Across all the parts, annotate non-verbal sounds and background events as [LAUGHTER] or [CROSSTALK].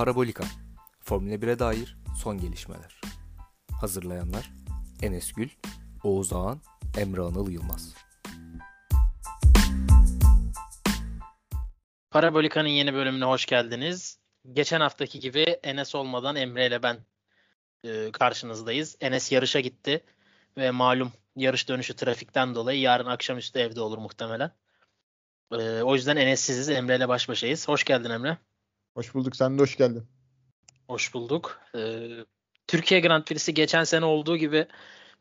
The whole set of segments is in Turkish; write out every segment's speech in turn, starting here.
Parabolika Formula 1'e dair son gelişmeler. Hazırlayanlar Enes Gül, Oğuz Ağan, Emre Anıl Yılmaz. Parabolika'nın yeni bölümüne hoş geldiniz. Geçen haftaki gibi Enes olmadan Emre ile ben e, karşınızdayız. Enes yarışa gitti ve malum yarış dönüşü trafikten dolayı yarın akşamüstü evde olur muhtemelen. E, o yüzden Enes siziz, Emre ile baş başayız. Hoş geldin Emre. Hoş bulduk. Sen de hoş geldin. Hoş bulduk. E, Türkiye Grand Prix'si geçen sene olduğu gibi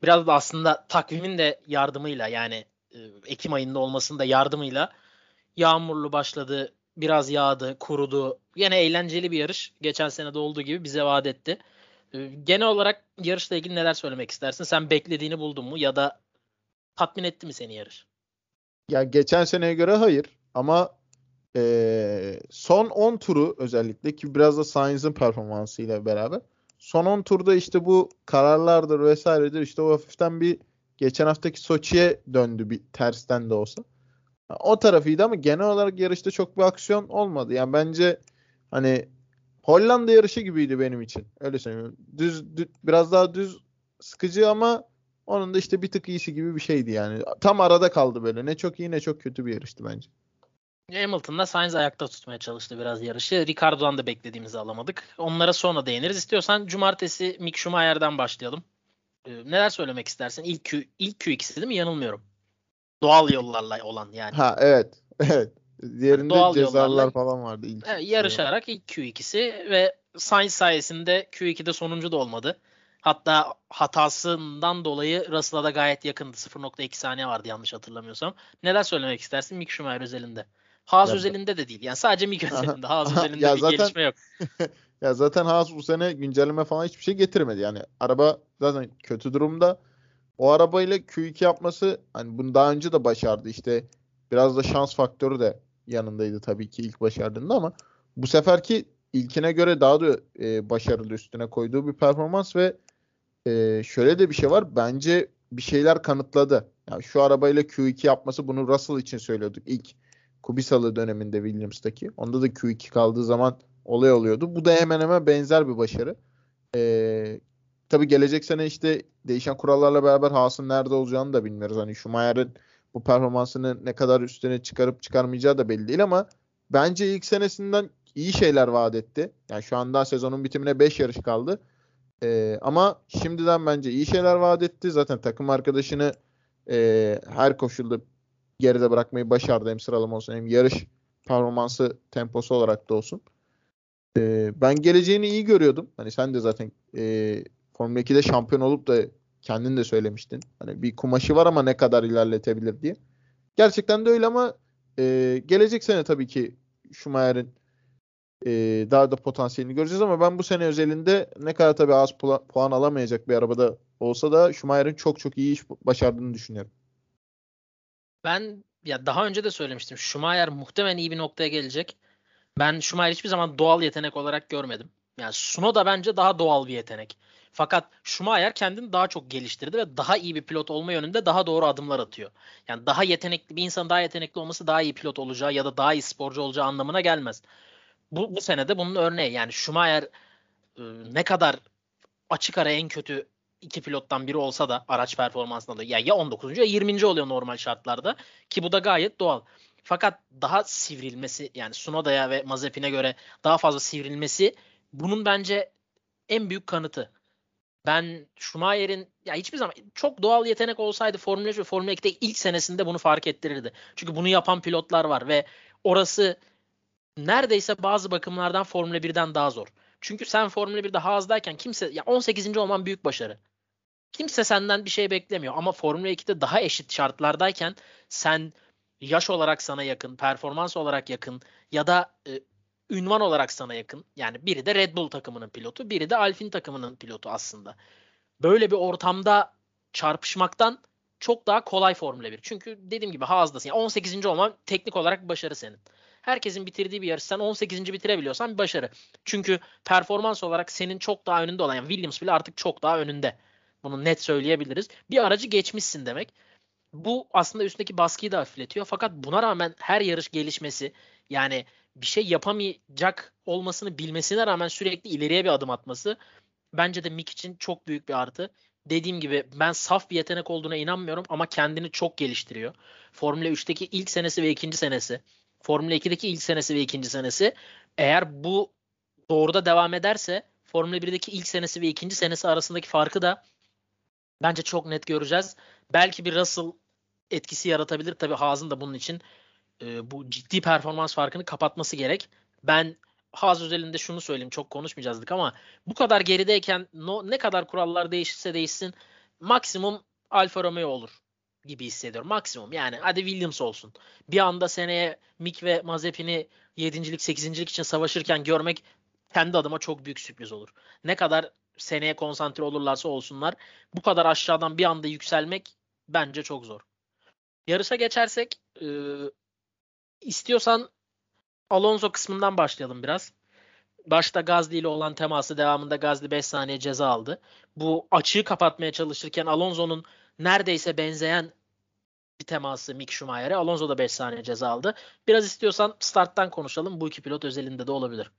biraz da aslında takvimin de yardımıyla yani e, Ekim ayında olmasının da yardımıyla yağmurlu başladı, biraz yağdı, kurudu. Yine eğlenceli bir yarış. Geçen sene de olduğu gibi bize vaat etti. Ee, genel olarak yarışla ilgili neler söylemek istersin? Sen beklediğini buldun mu ya da tatmin etti mi seni yarış? Ya geçen seneye göre hayır ama e, son 10 turu özellikle ki biraz da Sainz'ın performansıyla beraber son 10 turda işte bu kararlardır vesairedir işte o hafiften bir geçen haftaki Soçi'ye döndü bir tersten de olsa. O tarafıydı ama genel olarak yarışta çok bir aksiyon olmadı. Yani bence hani Hollanda yarışı gibiydi benim için. Öyle söyleyeyim. Düz, düz biraz daha düz sıkıcı ama onun da işte bir tık iyisi gibi bir şeydi yani. Tam arada kaldı böyle. Ne çok iyi ne çok kötü bir yarıştı bence. Hamilton'da Sainz ayakta tutmaya çalıştı biraz yarışı. Ricardo'dan da beklediğimizi alamadık. Onlara sonra değiniriz. İstiyorsan cumartesi Mick Schumacher'den başlayalım. Ee, neler söylemek istersin? İlk, Q, ilk Q2'si değil mi? Yanılmıyorum. Doğal yollarla olan yani. Ha evet. [LAUGHS] Evet. Diğerinde Doğal cezalar yollarla, falan vardı. Ilk evet, yarışarak ilk Q2'si ve Sainz sayesinde Q2'de sonuncu da olmadı. Hatta hatasından dolayı Russell'a da gayet yakındı. 0.2 saniye vardı yanlış hatırlamıyorsam. Neler söylemek istersin Mick Schumacher özelinde? Haas ya, özelinde de değil. Yani sadece Mick özelinde. [LAUGHS] Haas özelinde ya bir zaten, gelişme yok. [LAUGHS] ya zaten Haas bu sene güncelleme falan hiçbir şey getirmedi. Yani araba zaten kötü durumda. O arabayla Q2 yapması hani bunu daha önce de başardı. İşte biraz da şans faktörü de yanındaydı tabii ki ilk başardığında ama bu seferki ilkine göre daha da e, başarılı üstüne koyduğu bir performans ve e, şöyle de bir şey var. Bence bir şeyler kanıtladı. Yani şu arabayla Q2 yapması bunu Russell için söylüyorduk. İlk Kubisalı döneminde Williams'taki. Onda da Q2 kaldığı zaman olay oluyordu. Bu da hemen hemen benzer bir başarı. E, tabii gelecek sene işte değişen kurallarla beraber Haas'ın nerede olacağını da bilmiyoruz. Hani Schumacher'ın bu performansını ne kadar üstüne çıkarıp çıkarmayacağı da belli değil ama bence ilk senesinden iyi şeyler vaat etti. Yani şu anda sezonun bitimine 5 yarış kaldı. Ee, ama şimdiden bence iyi şeyler vaat etti. Zaten takım arkadaşını e, her koşulda geride bırakmayı başardı. Hem sıralama olsun hem yarış performansı temposu olarak da olsun. Ee, ben geleceğini iyi görüyordum. Hani sen de zaten e, Formula 2'de şampiyon olup da kendin de söylemiştin. Hani bir kumaşı var ama ne kadar ilerletebilir diye. Gerçekten de öyle ama e, gelecek sene tabii ki Schumacher'in e, daha da potansiyelini göreceğiz ama ben bu sene özelinde ne kadar tabii az puan alamayacak bir arabada olsa da Schumacher'in çok çok iyi iş başardığını düşünüyorum. Ben ya daha önce de söylemiştim. Schumacher muhtemelen iyi bir noktaya gelecek. Ben Schumacher hiçbir zaman doğal yetenek olarak görmedim. Yani Suno da bence daha doğal bir yetenek. Fakat Schumacher kendini daha çok geliştirdi ve daha iyi bir pilot olma yönünde daha doğru adımlar atıyor. Yani daha yetenekli bir insan daha yetenekli olması daha iyi pilot olacağı ya da daha iyi sporcu olacağı anlamına gelmez. Bu, bu sene de bunun örneği. Yani Schumacher e, ne kadar açık ara en kötü iki pilottan biri olsa da araç performansında da ya, ya 19. ya 20. oluyor normal şartlarda ki bu da gayet doğal. Fakat daha sivrilmesi yani Sunoda'ya ve Mazepin'e göre daha fazla sivrilmesi bunun bence en büyük kanıtı. Ben Schumacher'in ya hiçbir zaman çok doğal yetenek olsaydı Formula 3 ve Formula 2'de ilk senesinde bunu fark ettirirdi. Çünkü bunu yapan pilotlar var ve orası neredeyse bazı bakımlardan Formula 1'den daha zor. Çünkü sen Formula 1'de Haas'dayken kimse ya 18. olman büyük başarı. Kimse senden bir şey beklemiyor ama Formula 2'de daha eşit şartlardayken sen yaş olarak sana yakın, performans olarak yakın ya da e, ünvan olarak sana yakın. Yani biri de Red Bull takımının pilotu, biri de Alpine takımının pilotu aslında. Böyle bir ortamda çarpışmaktan çok daha kolay Formula 1. Çünkü dediğim gibi Haas'dasın. Yani 18. olman teknik olarak başarı senin. Herkesin bitirdiği bir yarış sen 18. bitirebiliyorsan başarı. Çünkü performans olarak senin çok daha önünde olan yani Williams bile artık çok daha önünde. Bunu net söyleyebiliriz. Bir aracı geçmişsin demek. Bu aslında üstündeki baskıyı da hafifletiyor. Fakat buna rağmen her yarış gelişmesi yani bir şey yapamayacak olmasını bilmesine rağmen sürekli ileriye bir adım atması bence de Mick için çok büyük bir artı. Dediğim gibi ben saf bir yetenek olduğuna inanmıyorum ama kendini çok geliştiriyor. Formula 3'teki ilk senesi ve ikinci senesi, Formula 2'deki ilk senesi ve ikinci senesi eğer bu doğruda devam ederse Formula 1'deki ilk senesi ve ikinci senesi arasındaki farkı da bence çok net göreceğiz. Belki bir Russell etkisi yaratabilir. Tabii Haas'ın da bunun için e, bu ciddi performans farkını kapatması gerek. Ben Haas özelinde şunu söyleyeyim çok konuşmayacağızdık ama bu kadar gerideyken no, ne kadar kurallar değişirse değişsin maksimum Alfa Romeo olur gibi hissediyorum. Maksimum yani hadi Williams olsun. Bir anda seneye Mick ve Mazepin'i 7. 8. için savaşırken görmek kendi adıma çok büyük sürpriz olur. Ne kadar seneye konsantre olurlarsa olsunlar bu kadar aşağıdan bir anda yükselmek bence çok zor. Yarışa geçersek e, istiyorsan Alonso kısmından başlayalım biraz. Başta Gazli ile olan teması devamında Gazli 5 saniye ceza aldı. Bu açığı kapatmaya çalışırken Alonso'nun neredeyse benzeyen bir teması Mick Schumacher'e. Alonso da 5 saniye ceza aldı. Biraz istiyorsan starttan konuşalım. Bu iki pilot özelinde de olabilir.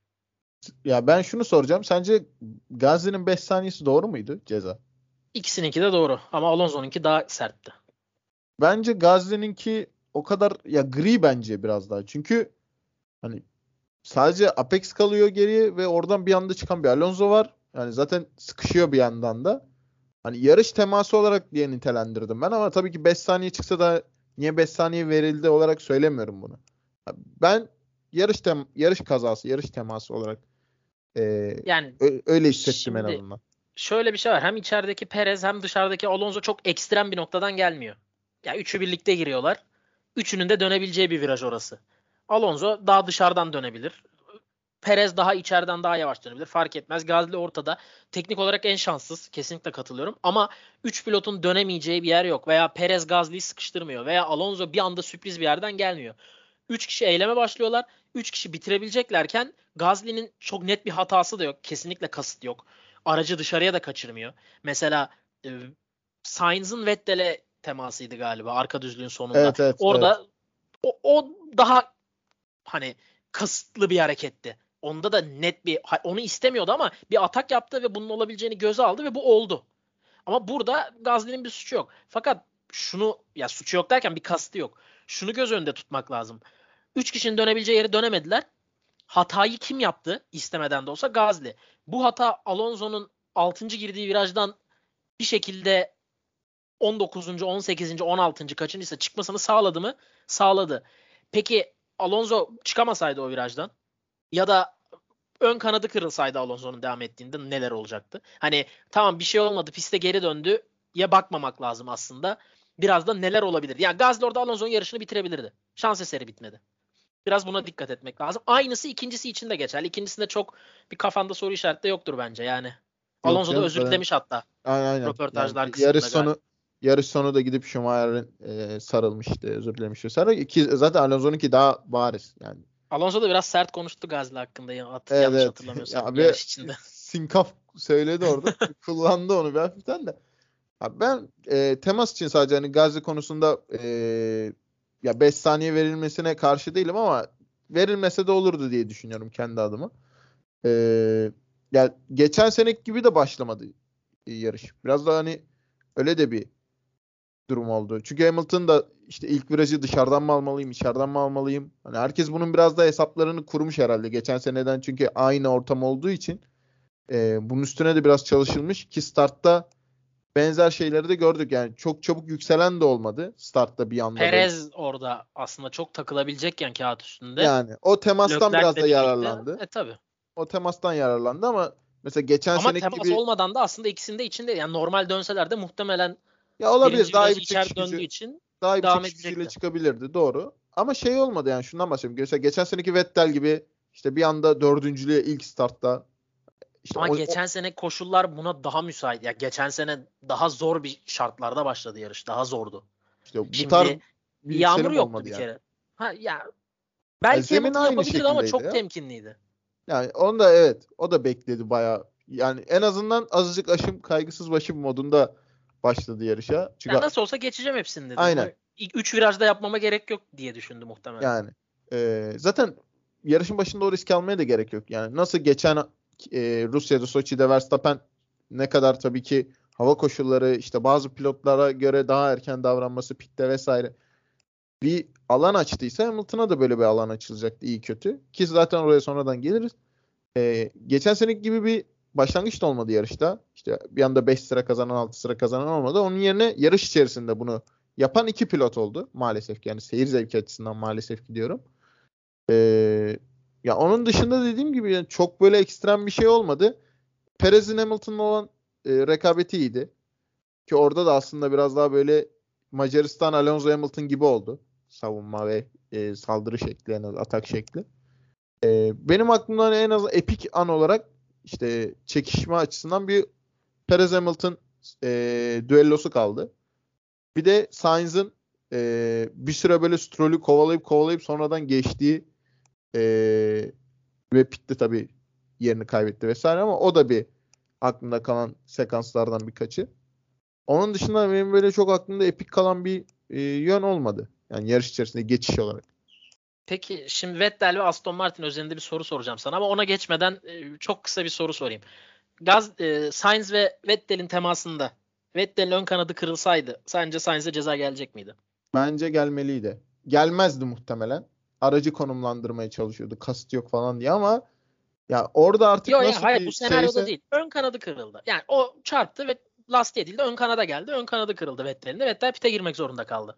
Ya ben şunu soracağım. Sence Gazli'nin 5 saniyesi doğru muydu ceza? İkisininki de doğru ama Alonso'nunki daha sertti. Bence Gazli'ninki o kadar ya gri bence biraz daha. Çünkü hani sadece Apex kalıyor geriye ve oradan bir anda çıkan bir Alonso var. Yani zaten sıkışıyor bir yandan da. Hani yarış teması olarak diye nitelendirdim ben ama tabii ki 5 saniye çıksa da niye 5 saniye verildi olarak söylemiyorum bunu. Ben yarış tem yarış kazası, yarış teması olarak e, yani öyle hissettim en azından. Şöyle bir şey var. Hem içerideki Perez hem dışarıdaki Alonso çok ekstrem bir noktadan gelmiyor. Ya üçü birlikte giriyorlar. Üçünün de dönebileceği bir viraj orası. Alonso daha dışarıdan dönebilir. Perez daha içeriden daha yavaş dönebilir. Fark etmez. Gazli ortada. Teknik olarak en şanssız. Kesinlikle katılıyorum. Ama 3 pilotun dönemeyeceği bir yer yok. Veya Perez Gazli'yi sıkıştırmıyor. Veya Alonso bir anda sürpriz bir yerden gelmiyor. 3 kişi eyleme başlıyorlar. 3 kişi bitirebileceklerken Gazli'nin çok net bir hatası da yok. Kesinlikle kasıt yok. Aracı dışarıya da kaçırmıyor. Mesela e, Sainz'ın Vettel'e temasıydı galiba arka düzlüğün sonunda. Evet, evet, Orada evet. O, o daha hani kasıtlı bir hareketti. Onda da net bir onu istemiyordu ama bir atak yaptı ve bunun olabileceğini göze aldı ve bu oldu. Ama burada Gazli'nin bir suçu yok. Fakat şunu ya suçu yok derken bir kastı yok. Şunu göz önünde tutmak lazım. Üç kişinin dönebileceği yere dönemediler. Hatayı kim yaptı? istemeden de olsa Gazli. Bu hata Alonso'nun 6. girdiği virajdan bir şekilde 19. 18. 16. kaçıncıysa çıkmasını sağladı mı? Sağladı. Peki Alonso çıkamasaydı o virajdan ya da ön kanadı kırılsaydı Alonso'nun devam ettiğinde neler olacaktı? Hani tamam bir şey olmadı piste geri döndü ya bakmamak lazım aslında. Biraz da neler olabilir? Yani Gazli orada Alonso'nun yarışını bitirebilirdi. Şans eseri bitmedi. Biraz buna dikkat etmek lazım. Aynısı ikincisi için de geçerli. İkincisinde çok bir kafanda soru işareti de yoktur bence yani. Alonso da özür dilemiş hatta. Aynen aynen. Röportajlar yani yarış sonu yarış sonu da gidip Schumacher'in e, sarılmıştı, özür dilemiş vesaire. İki, zaten Alonso'nunki daha bariz yani. Alonso da biraz sert konuştu Gazli hakkında ya, at, evet, yanlış hatırlamıyorsam [LAUGHS] ya, yarış içinde. [LAUGHS] Sinkaf söyledi orada. [LAUGHS] Kullandı onu bir hafiften de. Abi ben e, temas için sadece hani Gazli konusunda e, ya 5 saniye verilmesine karşı değilim ama verilmese de olurdu diye düşünüyorum kendi adıma. E, ya geçen senek gibi de başlamadı yarış. Biraz da hani öyle de bir durum oldu. Çünkü Hamilton da işte ilk virajı dışarıdan mı almalıyım, içeriden mi almalıyım? Hani herkes bunun biraz da hesaplarını kurmuş herhalde. Geçen seneden çünkü aynı ortam olduğu için e, bunun üstüne de biraz çalışılmış ki startta benzer şeyleri de gördük. Yani çok çabuk yükselen de olmadı startta bir anda. Perez da. orada aslında çok takılabilecekken kağıt üstünde. Yani o temastan Leclerc biraz da yararlandı. E tabi. O temastan yararlandı ama mesela geçen ama seneki temas olmadan da aslında ikisinde içinde yani normal dönseler de muhtemelen ya olabilir daha iyi bir çıkış döndüğü için daha iyi bir çıkışıyla çıkabilirdi doğru. Ama şey olmadı yani şundan bahsediyorum. Mesela geçen seneki Vettel gibi işte bir anda dördüncülüğe ilk startta işte Ama o, geçen o... sene koşullar buna daha müsait. Ya geçen sene daha zor bir şartlarda başladı yarış. Daha zordu. İşte bu Şimdi tarz bir yağmur yoktu bir yani. kere. Ha ya belki yani yapabilirdi ama çok ya. temkinliydi. Yani onu da evet o da bekledi baya. Yani en azından azıcık aşım kaygısız başım modunda başladı yarışa. Çünkü Yani nasıl olsa geçeceğim hepsini dedi. Aynen. İlk 3 virajda yapmama gerek yok diye düşündü muhtemelen. Yani e, zaten yarışın başında o riski almaya da gerek yok. Yani nasıl geçen e, Rusya'da Soçi'de Verstappen ne kadar tabii ki hava koşulları işte bazı pilotlara göre daha erken davranması pitte vesaire bir alan açtıysa Hamilton'a da böyle bir alan açılacaktı iyi kötü. Ki zaten oraya sonradan geliriz. E, geçen seneki gibi bir başlangıç da olmadı yarışta. İşte bir anda 5 sıra kazanan 6 sıra kazanan olmadı. Onun yerine yarış içerisinde bunu yapan iki pilot oldu maalesef. Yani seyir zevki açısından maalesef gidiyorum. Ee, ya onun dışında dediğim gibi yani çok böyle ekstrem bir şey olmadı. Perez'in Hamilton'la olan e, rekabeti iyiydi. Ki orada da aslında biraz daha böyle Macaristan Alonso Hamilton gibi oldu. Savunma ve e, saldırı şekli, en az atak şekli. E, benim aklımdan en az epik an olarak işte çekişme açısından bir Perez Hamilton e, düellosu kaldı. Bir de Sainz'ın e, bir süre böyle Stroll'ü kovalayıp kovalayıp sonradan geçtiği e, ve pitti tabii yerini kaybetti vesaire ama o da bir aklımda kalan sekanslardan birkaçı. Onun dışında benim böyle çok aklımda epik kalan bir e, yön olmadı. Yani yarış içerisinde geçiş olarak. Peki şimdi Vettel ve Aston Martin özelinde bir soru soracağım sana ama ona geçmeden e, çok kısa bir soru sorayım. Gaz e, Sainz ve Vettel'in temasında Vettel'in ön kanadı kırılsaydı sence Sainz'e ceza gelecek miydi? Bence gelmeliydi. Gelmezdi muhtemelen. Aracı konumlandırmaya çalışıyordu. Kasıt yok falan diye ama ya orada artık Yok nasıl ya hayır bir bu senaryoda şeyse- değil. Ön kanadı kırıldı. Yani o çarptı ve lastiğe değil de ön kanada geldi. Ön kanadı kırıldı Vettel'in de. Vettel pite girmek zorunda kaldı.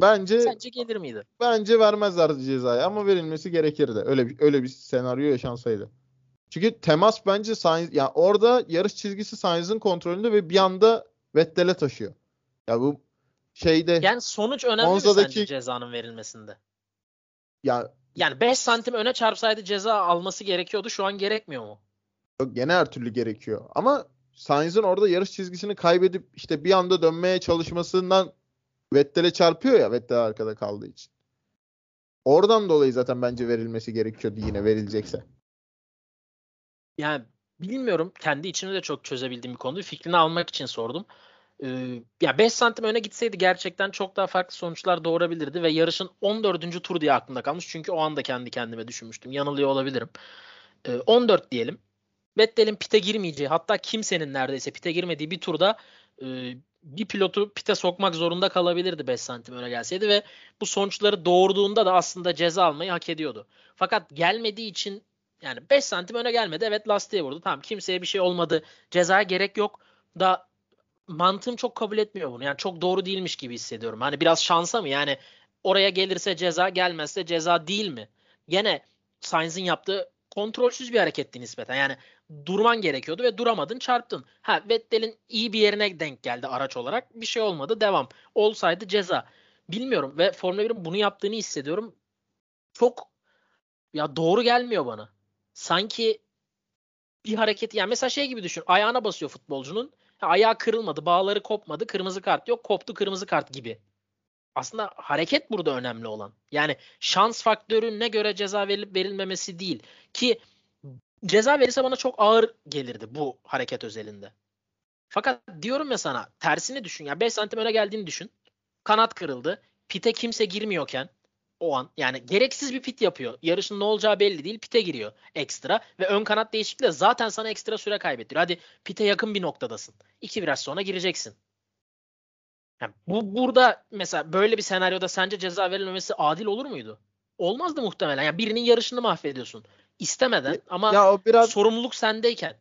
Bence Sence gelir miydi? bence vermezlerdi cezayı ama verilmesi gerekirdi. Öyle bir öyle bir senaryo yaşansaydı. Çünkü temas bence Sainz ya orada yarış çizgisi Sainz'in kontrolünde ve bir anda Vettel'e taşıyor. Ya bu şeyde Yani sonuç önemli mi Monza'daki- sence cezanın verilmesinde? Ya Yani 5 santim öne çarpsaydı ceza alması gerekiyordu. Şu an gerekmiyor mu? Yok, gene her türlü gerekiyor. Ama Sainz'in orada yarış çizgisini kaybedip işte bir anda dönmeye çalışmasından Vettel'e çarpıyor ya Vettel arkada kaldığı için. Oradan dolayı zaten bence verilmesi gerekiyordu yine verilecekse. Yani bilmiyorum. Kendi içimde de çok çözebildiğim bir konu. Fikrini almak için sordum. Ee, ya 5 santim öne gitseydi gerçekten çok daha farklı sonuçlar doğurabilirdi ve yarışın 14. tur diye aklımda kalmış. Çünkü o anda kendi kendime düşünmüştüm. Yanılıyor olabilirim. Ee, 14 diyelim. Vettel'in pite girmeyeceği hatta kimsenin neredeyse pite girmediği bir turda e, bir pilotu pite sokmak zorunda kalabilirdi 5 santim öne gelseydi ve bu sonuçları doğurduğunda da aslında ceza almayı hak ediyordu. Fakat gelmediği için yani 5 santim öne gelmedi. Evet lastiğe vurdu. Tamam kimseye bir şey olmadı. Cezaya gerek yok. Da mantığım çok kabul etmiyor bunu. Yani çok doğru değilmiş gibi hissediyorum. Hani biraz şansa mı? Yani oraya gelirse ceza gelmezse ceza değil mi? Gene Sainz'in yaptığı kontrolsüz bir hareketti nispeten. Yani durman gerekiyordu ve duramadın çarptın. Ha Vettel'in iyi bir yerine denk geldi araç olarak. Bir şey olmadı devam. Olsaydı ceza. Bilmiyorum ve Formula 1'in bunu yaptığını hissediyorum. Çok ya doğru gelmiyor bana. Sanki bir hareket yani mesela şey gibi düşün. Ayağına basıyor futbolcunun. Ayağı kırılmadı, bağları kopmadı, kırmızı kart yok, koptu kırmızı kart gibi. Aslında hareket burada önemli olan. Yani şans faktörüne göre ceza verilip verilmemesi değil. Ki ceza verirse bana çok ağır gelirdi bu hareket özelinde. Fakat diyorum ya sana tersini düşün. Ya 5 santim öne geldiğini düşün. Kanat kırıldı. Pite kimse girmiyorken o an yani gereksiz bir pit yapıyor. Yarışın ne olacağı belli değil. Pite giriyor ekstra ve ön kanat değişikliği zaten sana ekstra süre kaybettiriyor. Hadi pite yakın bir noktadasın. İki viraj sonra gireceksin. Yani bu burada mesela böyle bir senaryoda sence ceza verilmemesi adil olur muydu? Olmazdı muhtemelen. Yani birinin yarışını mahvediyorsun. İstemeden ama Ya o biraz sorumluluk sendeyken.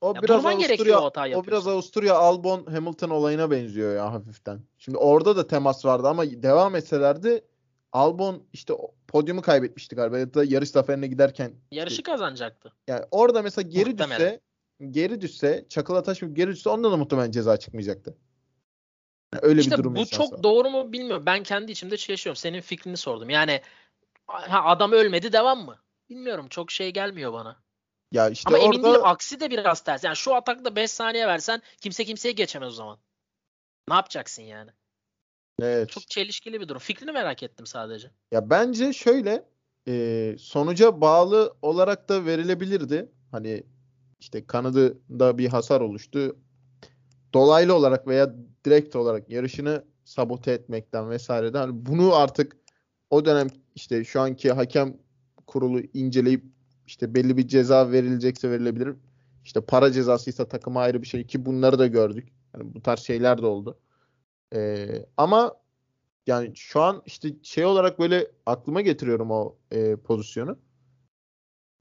o Ya biraz Avusturya o hatayı o biraz. Avusturya Albon Hamilton olayına benziyor ya hafiften. Şimdi orada da temas vardı ama devam etselerdi Albon işte podyumu kaybetmişti galiba ya da yarış zaferine giderken Yarışı kazanacaktı. Yani orada mesela geri Muhtemelen. düşse, geri düşse, çakıla taş geri düşse onda da muhtemelen ceza çıkmayacaktı. Yani öyle İşte bir durum bu çok doğru mu bilmiyorum. Ben kendi içimde yaşıyorum. Senin fikrini sordum. Yani ha, adam ölmedi devam mı? Bilmiyorum. Çok şey gelmiyor bana. Ya işte Ama emin orada değilim aksi de biraz ters. Yani şu atakta 5 saniye versen kimse kimseye geçemez o zaman. Ne yapacaksın yani? Evet. Çok çelişkili bir durum. Fikrini merak ettim sadece. Ya bence şöyle e, sonuca bağlı olarak da verilebilirdi. Hani işte kanadında bir hasar oluştu. dolaylı olarak veya direkt olarak yarışını sabote etmekten vesaireden hani bunu artık o dönem işte şu anki hakem kurulu inceleyip işte belli bir ceza verilecekse verilebilir. İşte para cezasıysa takıma ayrı bir şey ki bunları da gördük. Yani bu tarz şeyler de oldu. Ee, ama yani şu an işte şey olarak böyle aklıma getiriyorum o e, pozisyonu.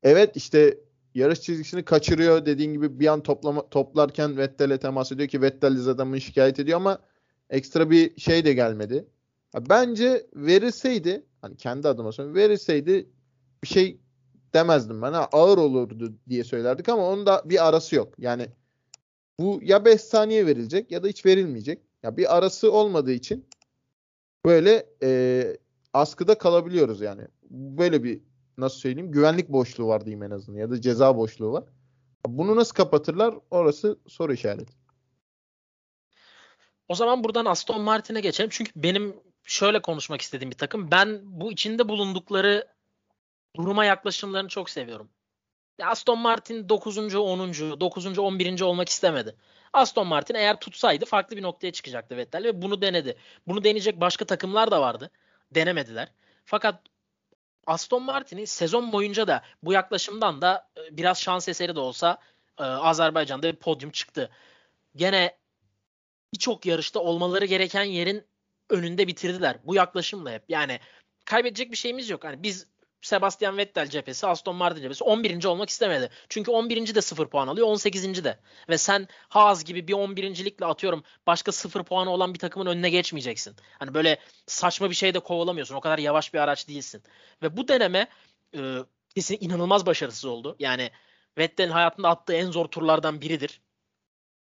Evet işte yarış çizgisini kaçırıyor dediğin gibi bir an toplama, toplarken Vettel'e temas ediyor ki Vettel adamı şikayet ediyor ama ekstra bir şey de gelmedi. bence verilseydi hani kendi adıma söylüyorum verilseydi bir şey demezdim ben. Ha, ağır olurdu diye söylerdik ama onun da bir arası yok. Yani bu ya 5 saniye verilecek ya da hiç verilmeyecek. Ya bir arası olmadığı için böyle e, askıda kalabiliyoruz yani. Böyle bir nasıl söyleyeyim güvenlik boşluğu var diyeyim en azından ya da ceza boşluğu var. Bunu nasıl kapatırlar orası soru işareti. O zaman buradan Aston Martin'e geçelim. Çünkü benim şöyle konuşmak istediğim bir takım. Ben bu içinde bulundukları duruma yaklaşımlarını çok seviyorum. Aston Martin 9. 10. 9. 11. olmak istemedi. Aston Martin eğer tutsaydı farklı bir noktaya çıkacaktı Vettel ve bunu denedi. Bunu deneyecek başka takımlar da vardı. Denemediler. Fakat Aston Martin'i sezon boyunca da bu yaklaşımdan da e, biraz şans eseri de olsa e, Azerbaycan'da bir podyum çıktı. Gene birçok yarışta olmaları gereken yerin önünde bitirdiler. Bu yaklaşımla hep. Yani kaybedecek bir şeyimiz yok. Hani biz Sebastian Vettel cephesi, Aston Martin cephesi 11. olmak istemedi. Çünkü 11. de 0 puan alıyor, 18. de. Ve sen Haas gibi bir 11.likle atıyorum başka 0 puanı olan bir takımın önüne geçmeyeceksin. Hani böyle saçma bir şey de kovalamıyorsun. O kadar yavaş bir araç değilsin. Ve bu deneme e, kesin inanılmaz başarısız oldu. Yani Vettel'in hayatında attığı en zor turlardan biridir.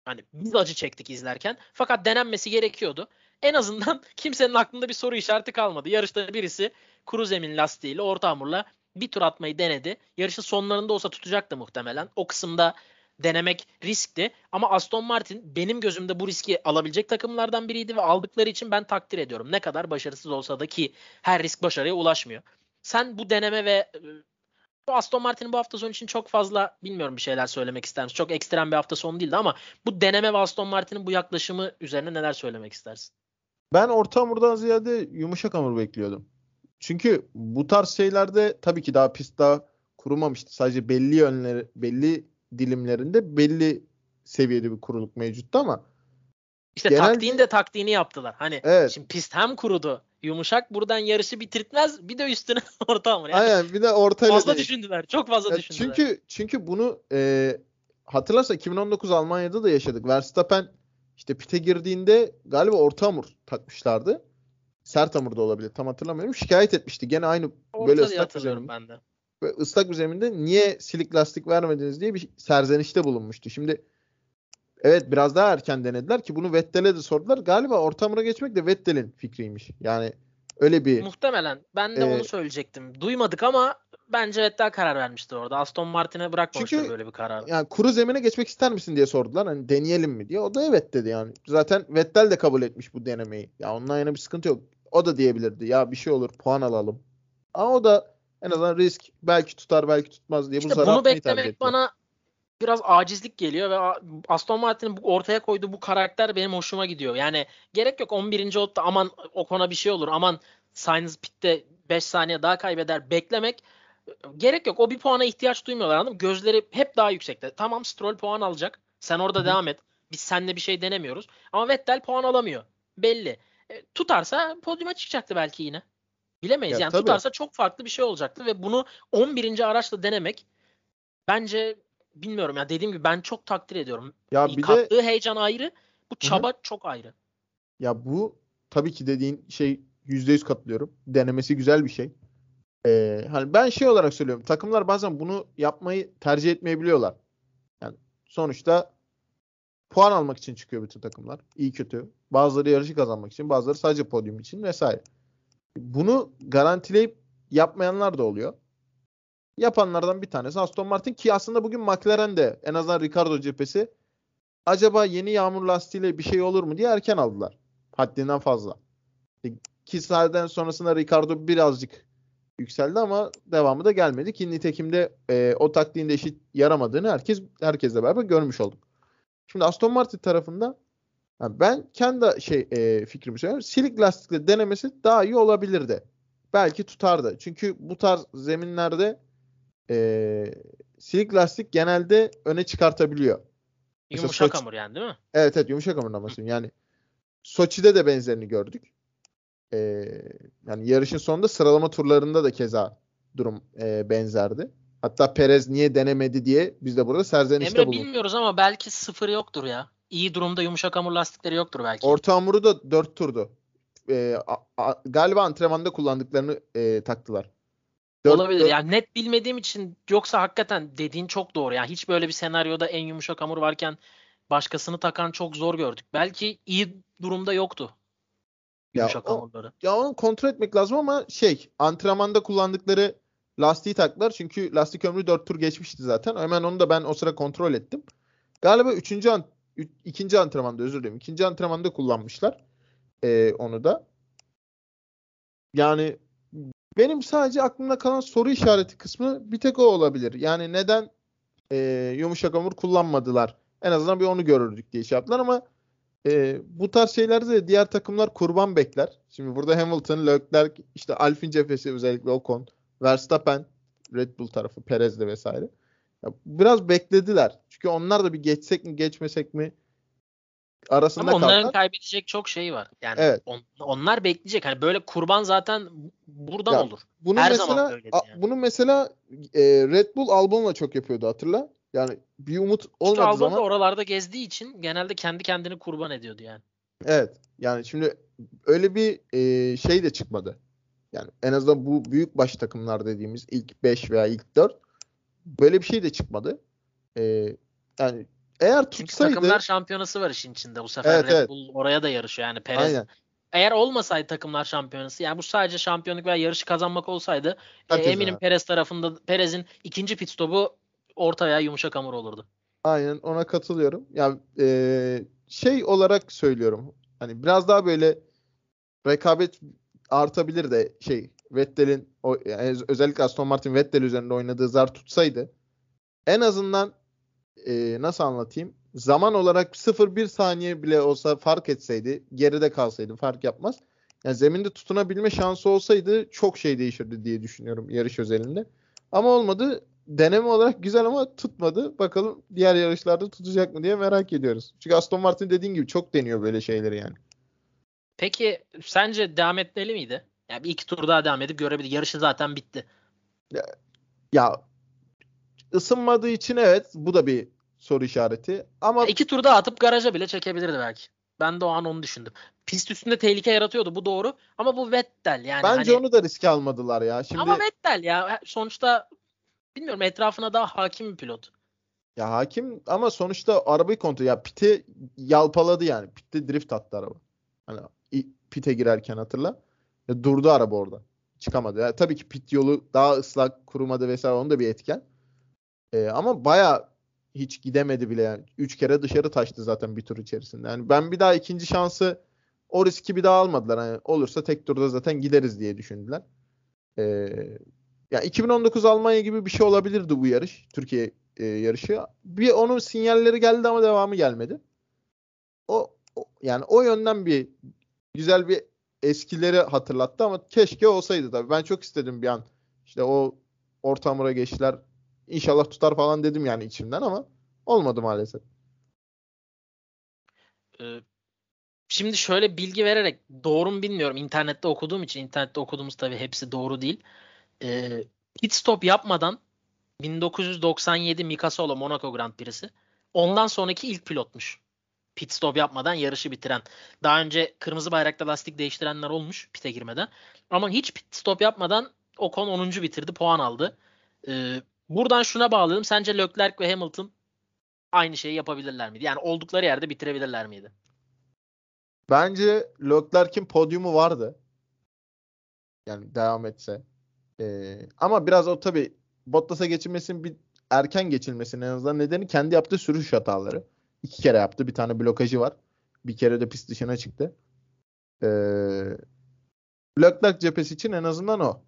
Hani biz acı çektik izlerken. Fakat denenmesi gerekiyordu. En azından [LAUGHS] kimsenin aklında bir soru işareti kalmadı. Yarışta birisi kuru zemin lastiğiyle orta hamurla bir tur atmayı denedi. Yarışın sonlarında olsa tutacaktı muhtemelen. O kısımda denemek riskti. Ama Aston Martin benim gözümde bu riski alabilecek takımlardan biriydi ve aldıkları için ben takdir ediyorum. Ne kadar başarısız olsa da ki her risk başarıya ulaşmıyor. Sen bu deneme ve bu Aston Martin'in bu hafta sonu için çok fazla bilmiyorum bir şeyler söylemek ister misin? Çok ekstrem bir hafta sonu değildi ama bu deneme ve Aston Martin'in bu yaklaşımı üzerine neler söylemek istersin? Ben orta hamurdan ziyade yumuşak hamur bekliyordum. Çünkü bu tarz şeylerde tabii ki daha pist daha kurumamıştı. Sadece belli yönleri, belli dilimlerinde belli seviyede bir kuruluk mevcuttu ama işte genelde... taktiğin de taktiğini yaptılar. Hani evet. şimdi pist hem kurudu. Yumuşak buradan yarışı bitirtmez. Bir de üstüne [LAUGHS] orta hamur. Yani Aynen bir de ortayla fazla değil. düşündüler. Çok fazla ya düşündüler. Çünkü çünkü bunu e, hatırlarsa 2019 Almanya'da da yaşadık. Verstappen işte pite girdiğinde galiba orta hamur takmışlardı. Sert hamur da olabilir. Tam hatırlamıyorum. Şikayet etmişti. Gene aynı Orta böyle ıslak bir zeminde. ben de. Böyle ıslak bir zeminde niye silik lastik vermediniz diye bir serzenişte bulunmuştu. Şimdi evet biraz daha erken denediler ki bunu Vettel'e de sordular. Galiba orta hamura geçmek de Vettel'in fikriymiş. Yani öyle bir Muhtemelen. Ben de e, onu söyleyecektim. Duymadık ama bence Vettel karar vermiştir orada. Aston Martin'e bırakmamıştır Çünkü, böyle bir karar. Yani kuru zemine geçmek ister misin diye sordular. Hani deneyelim mi diye. O da evet dedi yani. Zaten Vettel de kabul etmiş bu denemeyi. Ya ondan yana bir sıkıntı yok. O da diyebilirdi. Ya bir şey olur puan alalım. Ama o da en azından risk belki tutar belki tutmaz diye işte bu bunu beklemek bana biraz acizlik geliyor ve Aston Martin'in ortaya koyduğu bu karakter benim hoşuma gidiyor. Yani gerek yok 11. olup da aman o kona bir şey olur. Aman Sainz pitte 5 saniye daha kaybeder beklemek gerek yok. O bir puana ihtiyaç duymuyorlar anladın mı? Gözleri hep daha yüksekte. Tamam Stroll puan alacak. Sen orada Hı-hı. devam et. Biz seninle bir şey denemiyoruz. Ama Vettel puan alamıyor. Belli. E, tutarsa podyuma çıkacaktı belki yine. Bilemeyiz. Ya, yani tabii. tutarsa çok farklı bir şey olacaktı ve bunu 11. araçla denemek bence bilmiyorum ya dediğim gibi ben çok takdir ediyorum. Ya bir Kattığı de... heyecan ayrı. Bu çaba Hı-hı. çok ayrı. Ya bu tabii ki dediğin şey %100 katılıyorum. Denemesi güzel bir şey. Ee, hani ben şey olarak söylüyorum. Takımlar bazen bunu yapmayı tercih etmeyebiliyorlar. Yani sonuçta puan almak için çıkıyor bütün takımlar. İyi kötü. Bazıları yarışı kazanmak için, bazıları sadece podyum için vesaire. Bunu garantileyip yapmayanlar da oluyor. Yapanlardan bir tanesi Aston Martin ki aslında bugün McLaren de en azından Ricardo cephesi acaba yeni yağmur lastiğiyle bir şey olur mu diye erken aldılar. Haddinden fazla. Ki sahneden sonrasında Ricardo birazcık yükseldi ama devamı da gelmedi ki nitekim de e, o taktiğin de yaramadığını herkes herkesle beraber görmüş olduk. Şimdi Aston Martin tarafında Yani ben kendi şey e, fikrimi söylüyorum. Silik lastikle denemesi daha iyi olabilirdi. Belki tutardı. Çünkü bu tarz zeminlerde e, silik lastik genelde öne çıkartabiliyor. Mesela Yumuşak Soçi- hamur yani değil mi? Evet evet yumuşak hamurdan bahsediyorum. Yani Soçi'de de benzerini gördük. Ee, yani yarışın sonunda sıralama turlarında da keza durum e, benzerdi. Hatta Perez niye denemedi diye biz de burada serzenişte Emre bulunduk. bilmiyoruz ama belki sıfır yoktur ya. İyi durumda yumuşak hamur lastikleri yoktur belki. Orta hamuru da 4 turdu. Ee, a- a- galiba antrenmanda kullandıklarını e, taktılar. Dört- Olabilir. dört- Yani net bilmediğim için yoksa hakikaten dediğin çok doğru. Yani hiç böyle bir senaryoda en yumuşak hamur varken başkasını takan çok zor gördük. Belki iyi durumda yoktu Ya yumuşak o- hamurları. Ya onu kontrol etmek lazım ama şey antrenmanda kullandıkları lastiği taktılar. Çünkü lastik ömrü 4 tur geçmişti zaten. Hemen onu da ben o sıra kontrol ettim. Galiba 3. An, ikinci antrenmanda özür dilerim. İkinci antrenmanda kullanmışlar. Ee, onu da. Yani benim sadece aklımda kalan soru işareti kısmı bir tek o olabilir. Yani neden e, yumuşak hamur kullanmadılar? En azından bir onu görürdük diye şey yaptılar ama e, bu tarz şeylerde de diğer takımlar kurban bekler. Şimdi burada Hamilton, Leclerc, işte Alfin cephesi özellikle Ocon, Verstappen, Red Bull tarafı, Perez de vesaire. Ya biraz beklediler. Çünkü onlar da bir geçsek mi geçmesek mi arasında Ama onların kaldılar. kaybedecek çok şeyi var. Yani Evet. on- onlar bekleyecek. Hani böyle kurban zaten buradan Ya, olur. Bunun her mesela zaman böyleydi a- yani. bunun mesela e, Red Bull Albon'la çok yapıyordu hatırla. Yani bir umut olmadığı Albon zaman da oralarda gezdiği için genelde kendi kendini kurban ediyordu yani. Evet. Yani şimdi öyle bir e, şey de çıkmadı. Yani en azından bu büyük baş takımlar dediğimiz ilk 5 veya ilk 4 böyle bir şey de çıkmadı. E, yani eğer Çünkü tutsaydı takımlar şampiyonası var işin içinde. Bu sefer Evet, Red evet. Bull oraya da yarışıyor yani Perez. aynen. Eğer olmasaydı takımlar şampiyonası yani bu sadece şampiyonluk veya yarışı kazanmak olsaydı e, eminim. Perez tarafında Perez'in ikinci pit stopu orta veya yumuşak hamur olurdu. Aynen ona katılıyorum. Yani e, şey olarak söylüyorum. Hani biraz daha böyle rekabet artabilir de şey Vettel'in o yani özellikle Aston Martin Vettel üzerinde oynadığı zar tutsaydı en azından e, nasıl anlatayım? Zaman olarak 0-1 saniye bile olsa fark etseydi, geride kalsaydı fark yapmaz. Yani zeminde tutunabilme şansı olsaydı çok şey değişirdi diye düşünüyorum yarış özelinde. Ama olmadı. Deneme olarak güzel ama tutmadı. Bakalım diğer yarışlarda tutacak mı diye merak ediyoruz. Çünkü Aston Martin dediğin gibi çok deniyor böyle şeyleri yani. Peki sence devam etmeli miydi? Yani bir iki tur daha devam edip görebilir. Yarışı zaten bitti. Ya ısınmadığı için evet bu da bir soru işareti. Ama İki tur daha atıp garaja bile çekebilirdi belki. Ben de o an onu düşündüm. Pist üstünde tehlike yaratıyordu bu doğru. Ama bu Vettel yani. bence hani- onu da riske almadılar ya. Şimdi Ama Vettel ya sonuçta bilmiyorum etrafına daha hakim bir pilot. ya hakim ama sonuçta arabayı kontrol ya pite yalpaladı yani. Pitte drift attı araba. Hani pite girerken hatırla. Ya durdu araba orada. Çıkamadı. Ya tabii ki pit yolu daha ıslak, kurumadı vesaire onun da bir etken. Ee, ama baya hiç gidemedi bile yani. Üç kere dışarı taştı zaten bir tur içerisinde. Yani ben bir daha ikinci şansı o riski bir daha almadılar. Hani olursa tek turda zaten gideriz diye düşündüler. Ee, ya 2019 Almanya gibi bir şey olabilirdi bu yarış. Türkiye e, yarışı. Bir onun sinyalleri geldi ama devamı gelmedi. O, o- yani o yönden bir güzel bir eskileri hatırlattı ama keşke olsaydı tabii. Ben çok istedim bir an. İşte o orta hamura geçtiler. İnşallah tutar falan dedim yani içimden ama olmadı maalesef. Ee, şimdi şöyle bilgi vererek doğru mu bilmiyorum. İnternette okuduğum için internette okuduğumuz tabii hepsi doğru değil. Ee, pit stop yapmadan 1997 Mika Solo Monaco Grand Prix'si. Ondan sonraki ilk pilotmuş. Pit stop yapmadan yarışı bitiren. Daha önce kırmızı bayrakta lastik değiştirenler olmuş pite girmeden. Ama hiç pit stop yapmadan Ocon 10. bitirdi, puan aldı. Ee, buradan şuna bağladım. Sence Leclerc ve Hamilton aynı şeyi yapabilirler miydi? Yani oldukları yerde bitirebilirler miydi? Bence Leclerc'in podyumu vardı. Yani devam etse. Ee, ama biraz o tabii Bottas'a geçilmesinin bir erken geçilmesinin en azından nedeni kendi yaptığı sürüş hataları. İki kere yaptı. Bir tane blokajı var. Bir kere de pist dışına çıktı. Ee, Leclerc cephesi için en azından o.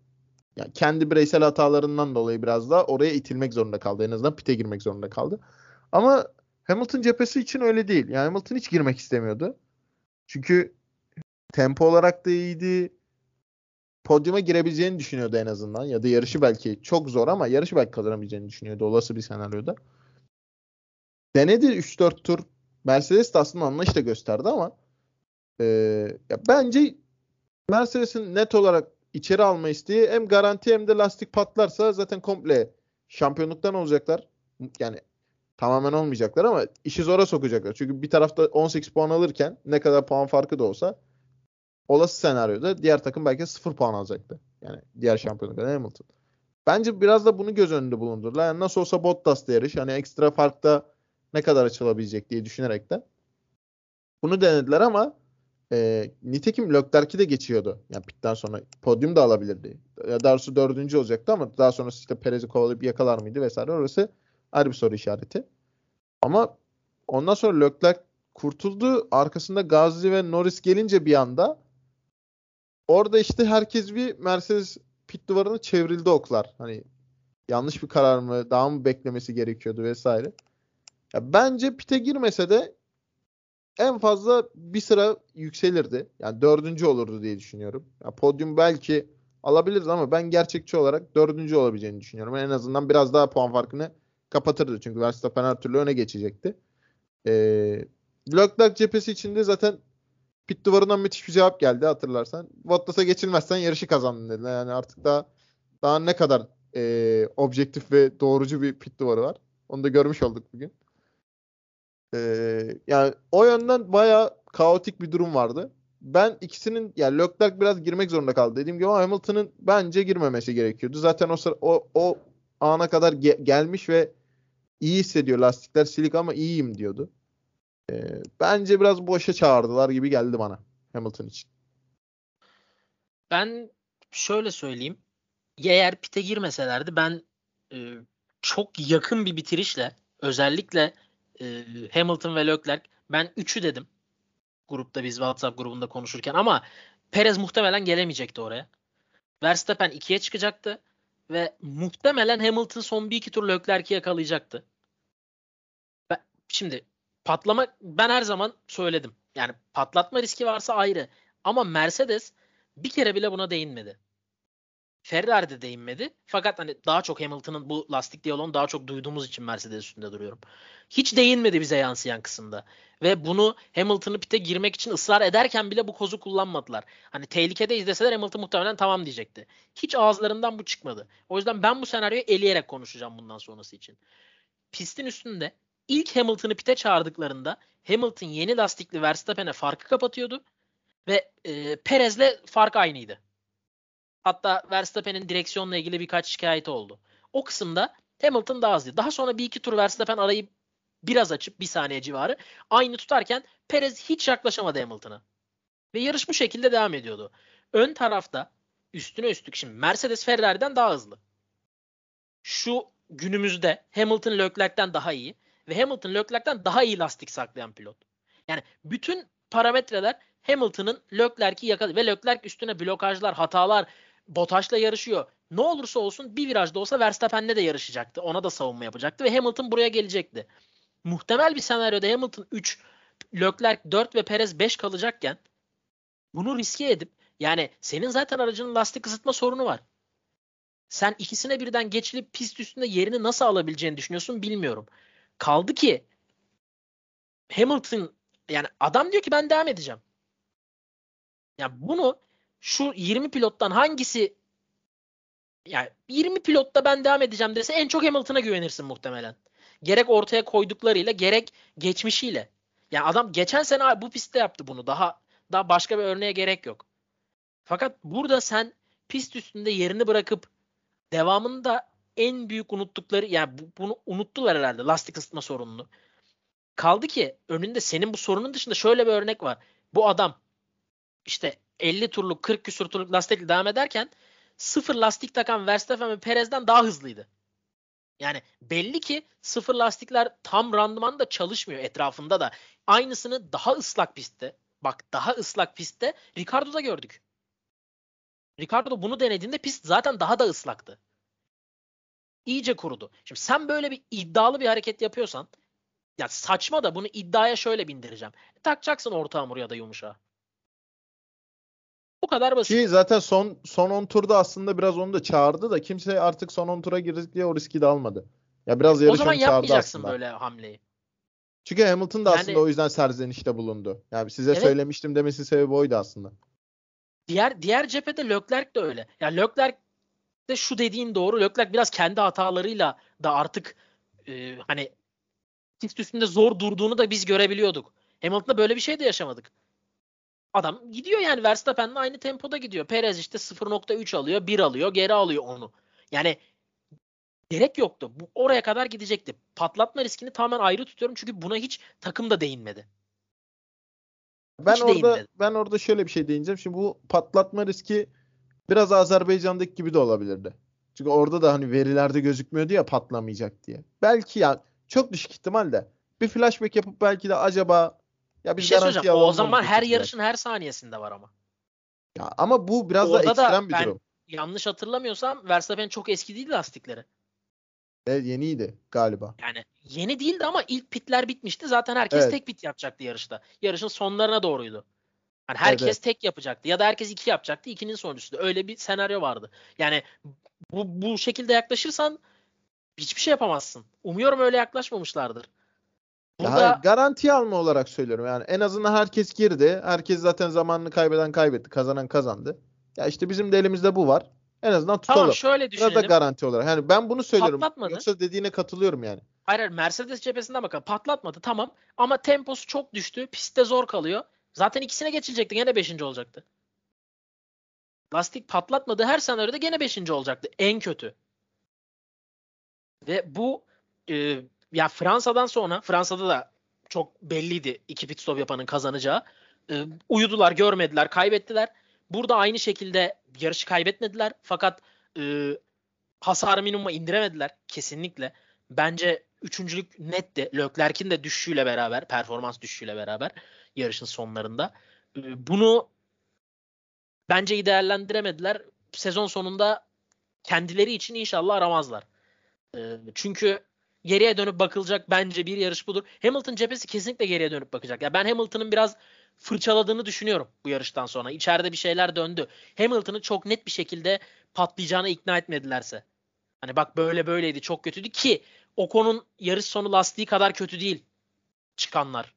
Yani kendi bireysel hatalarından dolayı biraz daha oraya itilmek zorunda kaldı. En azından pite girmek zorunda kaldı. Ama Hamilton cephesi için öyle değil. Yani Hamilton hiç girmek istemiyordu. Çünkü tempo olarak da iyiydi. Podyuma girebileceğini düşünüyordu en azından. Ya da yarışı belki çok zor ama yarışı belki kazanabileceğini düşünüyordu olası bir senaryoda. Denedi 3-4 tur. Mercedes de aslında anlayış da gösterdi ama e, ya bence Mercedes'in net olarak içeri alma isteği hem garanti hem de lastik patlarsa zaten komple şampiyonluktan olacaklar. Yani tamamen olmayacaklar ama işi zora sokacaklar. Çünkü bir tarafta 18 puan alırken ne kadar puan farkı da olsa olası senaryoda diğer takım belki 0 puan alacaktı. Yani diğer şampiyonluktan Hamilton. Bence biraz da bunu göz önünde bulundurdular. Yani nasıl olsa Bottas'ta yarış. Hani ekstra farkta ne kadar açılabilecek diye düşünerek de bunu denediler ama e, nitekim Leclerc'i de geçiyordu. Yani pitten sonra podyum da alabilirdi. Ya daha doğrusu dördüncü olacaktı ama daha sonrası işte Perez'i kovalayıp yakalar mıydı vesaire orası ayrı bir soru işareti. Ama ondan sonra Leclerc kurtuldu. Arkasında Gazli ve Norris gelince bir anda orada işte herkes bir Mercedes pit duvarını çevrildi oklar. Hani yanlış bir karar mı, daha mı beklemesi gerekiyordu vesaire. Ya bence pite girmese de en fazla bir sıra yükselirdi. Yani dördüncü olurdu diye düşünüyorum. Ya podyum belki alabiliriz ama ben gerçekçi olarak dördüncü olabileceğini düşünüyorum. En azından biraz daha puan farkını kapatırdı. Çünkü Verstappen her türlü öne geçecekti. Ee, Leclerc cephesi içinde zaten pit duvarından müthiş bir cevap geldi hatırlarsan. Bottas'a geçilmezsen yarışı kazandın dediler. Yani artık daha daha ne kadar e, objektif ve doğrucu bir pit duvarı var. Onu da görmüş olduk bugün. Ee, yani o yönden baya kaotik bir durum vardı. Ben ikisinin yani Leclerc biraz girmek zorunda kaldı. Dediğim gibi Hamilton'ın bence girmemesi gerekiyordu. Zaten o sıra, o, o ana kadar ge- gelmiş ve iyi hissediyor. Lastikler silik ama iyiyim diyordu. Ee, bence biraz boşa çağırdılar gibi geldi bana Hamilton için. Ben şöyle söyleyeyim. Eğer pite girmeselerdi ben e, çok yakın bir bitirişle özellikle e, Hamilton ve Leclerc ben 3'ü dedim grupta biz WhatsApp grubunda konuşurken ama Perez muhtemelen gelemeyecekti oraya. Verstappen 2'ye çıkacaktı ve muhtemelen Hamilton son bir iki tur Leclerc'i yakalayacaktı. Ben, şimdi patlama ben her zaman söyledim. Yani patlatma riski varsa ayrı. Ama Mercedes bir kere bile buna değinmedi. Ferrari de değinmedi. Fakat hani daha çok Hamilton'ın bu lastik diyaloğunu daha çok duyduğumuz için Mercedes üstünde duruyorum. Hiç değinmedi bize yansıyan kısımda. Ve bunu Hamilton'ı pite girmek için ısrar ederken bile bu kozu kullanmadılar. Hani tehlikede izleseler Hamilton muhtemelen tamam diyecekti. Hiç ağızlarından bu çıkmadı. O yüzden ben bu senaryoyu eleyerek konuşacağım bundan sonrası için. Pistin üstünde ilk Hamilton'ı pite çağırdıklarında Hamilton yeni lastikli Verstappen'e farkı kapatıyordu ve e, Perez'le fark aynıydı. Hatta Verstappen'in direksiyonla ilgili birkaç şikayeti oldu. O kısımda Hamilton daha hızlı. Daha sonra bir iki tur Verstappen arayı biraz açıp bir saniye civarı aynı tutarken Perez hiç yaklaşamadı Hamilton'a. Ve yarış bu şekilde devam ediyordu. Ön tarafta üstüne üstlük şimdi Mercedes Ferrari'den daha hızlı. Şu günümüzde Hamilton Leclerc'ten daha iyi ve Hamilton Leclerc'ten daha iyi lastik saklayan pilot. Yani bütün parametreler Hamilton'ın Leclerc'i yakaladı ve Leclerc üstüne blokajlar, hatalar, Botaş'la yarışıyor. Ne olursa olsun bir virajda olsa Verstappen'le de yarışacaktı. Ona da savunma yapacaktı ve Hamilton buraya gelecekti. Muhtemel bir senaryoda Hamilton 3, Leclerc 4 ve Perez 5 kalacakken bunu riske edip yani senin zaten aracının lastik ısıtma sorunu var. Sen ikisine birden geçilip pist üstünde yerini nasıl alabileceğini düşünüyorsun bilmiyorum. Kaldı ki Hamilton yani adam diyor ki ben devam edeceğim. Ya yani bunu şu 20 pilottan hangisi yani 20 pilotta ben devam edeceğim dese en çok Hamilton'a güvenirsin muhtemelen. Gerek ortaya koyduklarıyla gerek geçmişiyle. Yani adam geçen sene bu pistte yaptı bunu. Daha daha başka bir örneğe gerek yok. Fakat burada sen pist üstünde yerini bırakıp devamında en büyük unuttukları yani bunu unuttular herhalde lastik ısıtma sorununu. Kaldı ki önünde senin bu sorunun dışında şöyle bir örnek var. Bu adam işte 50 turluk 40 küsur turluk lastikle devam ederken sıfır lastik takan Verstappen ve Perez'den daha hızlıydı. Yani belli ki sıfır lastikler tam randımanda çalışmıyor etrafında da. Aynısını daha ıslak pistte, bak daha ıslak pistte Ricardo'da gördük. Ricardo bunu denediğinde pist zaten daha da ıslaktı. İyice kurudu. Şimdi sen böyle bir iddialı bir hareket yapıyorsan ya saçma da bunu iddiaya şöyle bindireceğim. Takacaksın orta hamur ya da yumuşağı. Bu kadar basit. Ki zaten son son 10 turda aslında biraz onu da çağırdı da kimse artık son 10 tura girdik diye o riski de almadı. Ya biraz o yarış zaman onu çağırdı yapmayacaksın aslında. böyle hamleyi. Çünkü Hamilton da Yani- aslında o yüzden serzenişte bulundu. Yani size Evet. söylemiştim demesi sebebi oydu aslında. Diğer diğer cephede Leclerc de öyle. Ya Leclerc de şu dediğin doğru. Leclerc biraz kendi hatalarıyla da artık e, hani pist üstünde zor durduğunu da biz görebiliyorduk. Hamilton'da böyle bir şey de yaşamadık. Adam gidiyor yani Verstappen'le aynı tempoda gidiyor. Perez işte 0.3 alıyor, 1 alıyor, geri alıyor onu. Yani gerek yoktu. Bu oraya kadar gidecekti. Patlatma riskini tamamen ayrı tutuyorum çünkü buna hiç takım da değinmedi. Ben Hiç orada değinmedi. ben orada şöyle bir şey değineceğim. Şimdi bu patlatma riski biraz Azerbaycan'daki gibi de olabilirdi. Çünkü orada da hani verilerde gözükmüyordu ya patlamayacak diye. Belki ya çok düşük ihtimalle bir flashback yapıp belki de acaba ya Bir biz şey söyleyeceğim. O zaman her yarışın her saniyesinde var ama. Ya ama bu biraz da Orada da ekstrem bir ben- durum. Yanlış hatırlamıyorsam Verstappen çok eski değil lastikleri. Evet, yeniydi galiba. Yani yeni değildi ama ilk pitler bitmişti. Zaten herkes Evet. tek pit yapacaktı yarışta. Yarışın sonlarına doğruydu. Yani herkes Evet. tek yapacaktı ya da herkes iki yapacaktı. ikinin sonuncusu. Öyle bir senaryo vardı. Yani bu bu şekilde yaklaşırsan hiçbir şey yapamazsın. Umuyorum öyle yaklaşmamışlardır. Ya Burada hayır, garanti alma olarak söylüyorum. Yani en azından herkes girdi. Herkes zaten zamanını kaybeden kaybetti. Kazanan kazandı. Ya işte bizim de elimizde bu var. En azından tutalım. tamam şöyle Biraz da düşünelim. garanti olarak. Yani ben bunu söylüyorum. Patlatmadı. Yoksa dediğine katılıyorum yani. Hayır hayır Mercedes cephesinden bakalım. Patlatmadı tamam ama temposu çok düştü. Pistte zor kalıyor. Zaten ikisine geçilecekti. Gene 5. olacaktı. Lastik patlatmadı. Her senaryoda gene 5. olacaktı. En kötü. Ve bu e, ya Fransa'dan sonra Fransa'da da çok belliydi iki pit stop yapanın kazanacağı. E, uyudular, görmediler, kaybettiler. Burada aynı şekilde yarışı kaybetmediler. Fakat e, hasarı minimuma indiremediler kesinlikle. Bence üçüncülük netti. Leclerc'in de düşüşüyle beraber, performans düşüşüyle beraber yarışın sonlarında. Ee, Bunu bence iyi değerlendiremediler. Sezon sonunda kendileri için inşallah aramazlar. Ee, Çünkü geriye dönüp bakılacak bence bir yarış budur. Hamilton cephesi kesinlikle geriye dönüp bakacak. Ya ben Hamilton'ın biraz fırçaladığını düşünüyorum bu yarıştan sonra. İçeride bir şeyler döndü. Hamilton'ı çok net bir şekilde patlayacağına ikna etmedilerse. Hani bak böyle böyleydi çok kötüydü ki Ocon'un yarış sonu lastiği kadar kötü değil çıkanlar.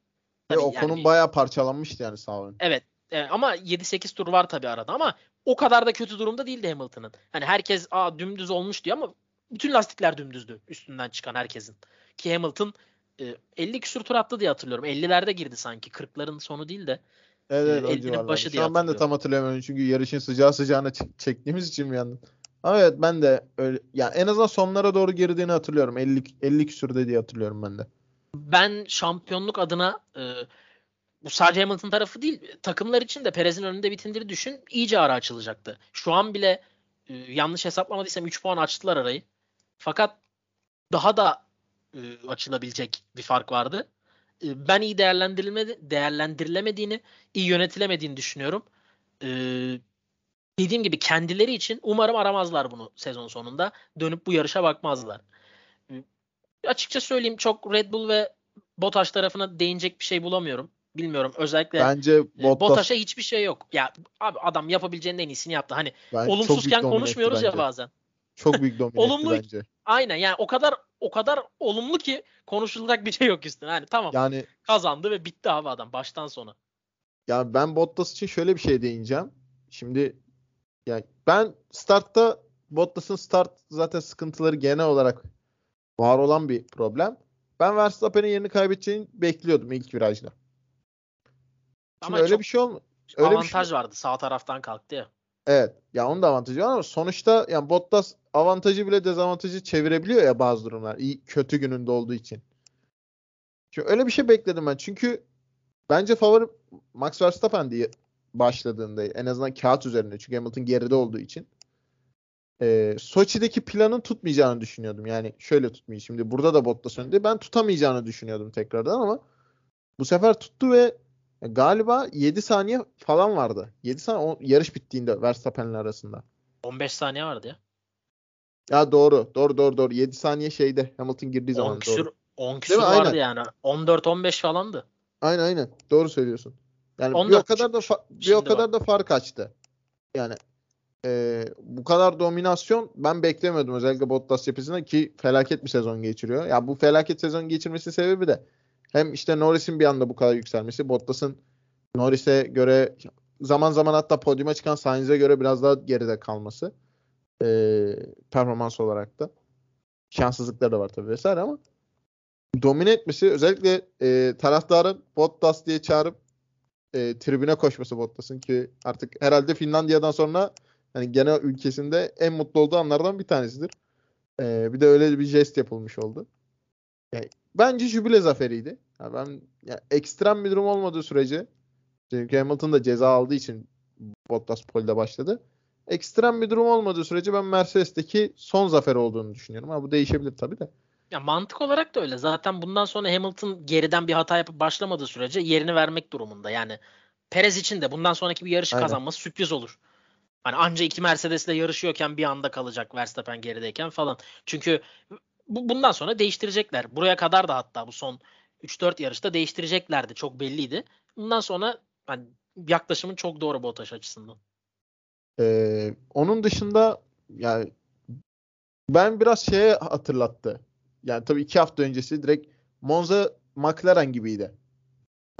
Ve Tabii o yani bayağı parçalanmıştı yani sağ olun. Evet e, ama 7-8 tur var tabii arada ama o kadar da kötü durumda değildi Hamilton'ın. Hani herkes Aa, dümdüz olmuş diyor ama bütün lastikler dümdüzdü üstünden çıkan herkesin. Ki Hamilton e, 50 küsur tur attı diye hatırlıyorum. 50'lerde girdi sanki. 40'ların sonu değil de. Evet, evet o Elinin civarlarda. başı Şu diye an ben de tam hatırlamıyorum çünkü yarışın sıcağı sıcağına çek- çektiğimiz için bir yandan. Ama evet ben de öyle yani en azından sonlara doğru girdiğini hatırlıyorum. 50 50 küsürde diye hatırlıyorum ben de. Ben şampiyonluk adına e, bu sadece Hamilton tarafı değil takımlar için de Perez'in önünde bitindiğini düşün iyice ara açılacaktı. Şu an bile e, yanlış hesaplamadıysam 3 puan açtılar arayı. Fakat daha da e, açılabilecek bir fark vardı. E, ben iyi değerlendirilmedi, değerlendirilemediğini, iyi yönetilemediğini düşünüyorum. E, dediğim gibi kendileri için umarım aramazlar bunu sezon sonunda. Dönüp bu yarışa bakmazlar. E, açıkça söyleyeyim çok Red Bull ve Bottas tarafına değinecek bir şey bulamıyorum. Bilmiyorum. Özellikle Bence e, Bottas Bottas'a hiçbir şey yok. Ya abi adam yapabileceğinin en iyisini yaptı. Hani ben olumsuzken konuşmuyoruz ya bazen. Çok büyük [LAUGHS] domine Olumlu- etti bence. Aynen yani o kadar o kadar olumlu ki konuşulacak bir şey yok üstüne. Hani tamam Yani kazandı ve bitti abi adam baştan sona. Ya ben Bottas için şöyle bir şey değineceğim. Şimdi yani ben startta Bottas'ın start zaten sıkıntıları genel olarak var olan bir problem. Ben Verstappen'in yerini kaybedeceğini bekliyordum ilk virajda. Şimdi Ama öyle çok bir şey olma. öyle bir avantaj şey- vardı. Sağ taraftan kalktı ya. Evet. Ya onun da avantajı var ama sonuçta yani Bottas avantajı bile dezavantajı çevirebiliyor ya bazı durumlar. İyi kötü gününde olduğu için. Şimdi öyle bir şey bekledim ben. Çünkü bence favori Max Verstappen diye başladığında en azından kağıt üzerinde. Çünkü Hamilton geride olduğu için. Ee, Soçi'deki planın tutmayacağını düşünüyordum. Yani şöyle tutmayı. Şimdi burada da Bottas önde. Ben tutamayacağını düşünüyordum tekrardan ama bu sefer tuttu ve galiba 7 saniye falan vardı. 7 saniye yarış bittiğinde Verstappen'le arasında. 15 saniye vardı ya. Ya doğru. Doğru doğru doğru. 7 saniye şeyde Hamilton girdiği 10 zaman küsür, doğru. 10 küsur vardı aynen. yani. 14-15 falandı. Aynen aynen. Doğru söylüyorsun. Yani bir o kadar da bir o kadar da fark açtı. Yani e, bu kadar dominasyon ben beklemiyordum özellikle Bottas cephesinden ki felaket bir sezon geçiriyor. Ya bu felaket sezon geçirmesi sebebi de hem işte Norris'in bir anda bu kadar yükselmesi, Bottas'ın Norris'e göre zaman zaman hatta podyuma çıkan Sainz'e göre biraz daha geride kalması. E, performans olarak da. Şanssızlıkları da var tabii vesaire ama domine etmesi özellikle e, taraftarın Bottas diye çağırıp e, tribüne koşması Bottas'ın ki artık herhalde Finlandiya'dan sonra hani genel ülkesinde en mutlu olduğu anlardan bir tanesidir. E, bir de öyle bir jest yapılmış oldu. Yani, bence jübile zaferiydi. Yani ben yani ekstrem bir durum olmadığı sürece çünkü Hamilton da ceza aldığı için Bottas polde başladı. Ekstrem bir durum olmadığı sürece ben Mercedes'teki son zafer olduğunu düşünüyorum. Ama bu değişebilir tabii de. Ya mantık olarak da öyle. Zaten bundan sonra Hamilton geriden bir hata yapıp başlamadığı sürece yerini vermek durumunda. Yani Perez için de bundan sonraki bir yarışı Aynen. kazanması sürpriz olur. Hani anca iki Mercedes'le yarışıyorken bir anda kalacak Verstappen gerideyken falan. Çünkü bu, bundan sonra değiştirecekler. Buraya kadar da hatta bu son 3-4 yarışta değiştireceklerdi. Çok belliydi. Bundan sonra hani yaklaşımın çok doğru Bottas açısından. Ee, onun dışında yani ben biraz şeye hatırlattı. Yani tabii iki hafta öncesi direkt Monza McLaren gibiydi.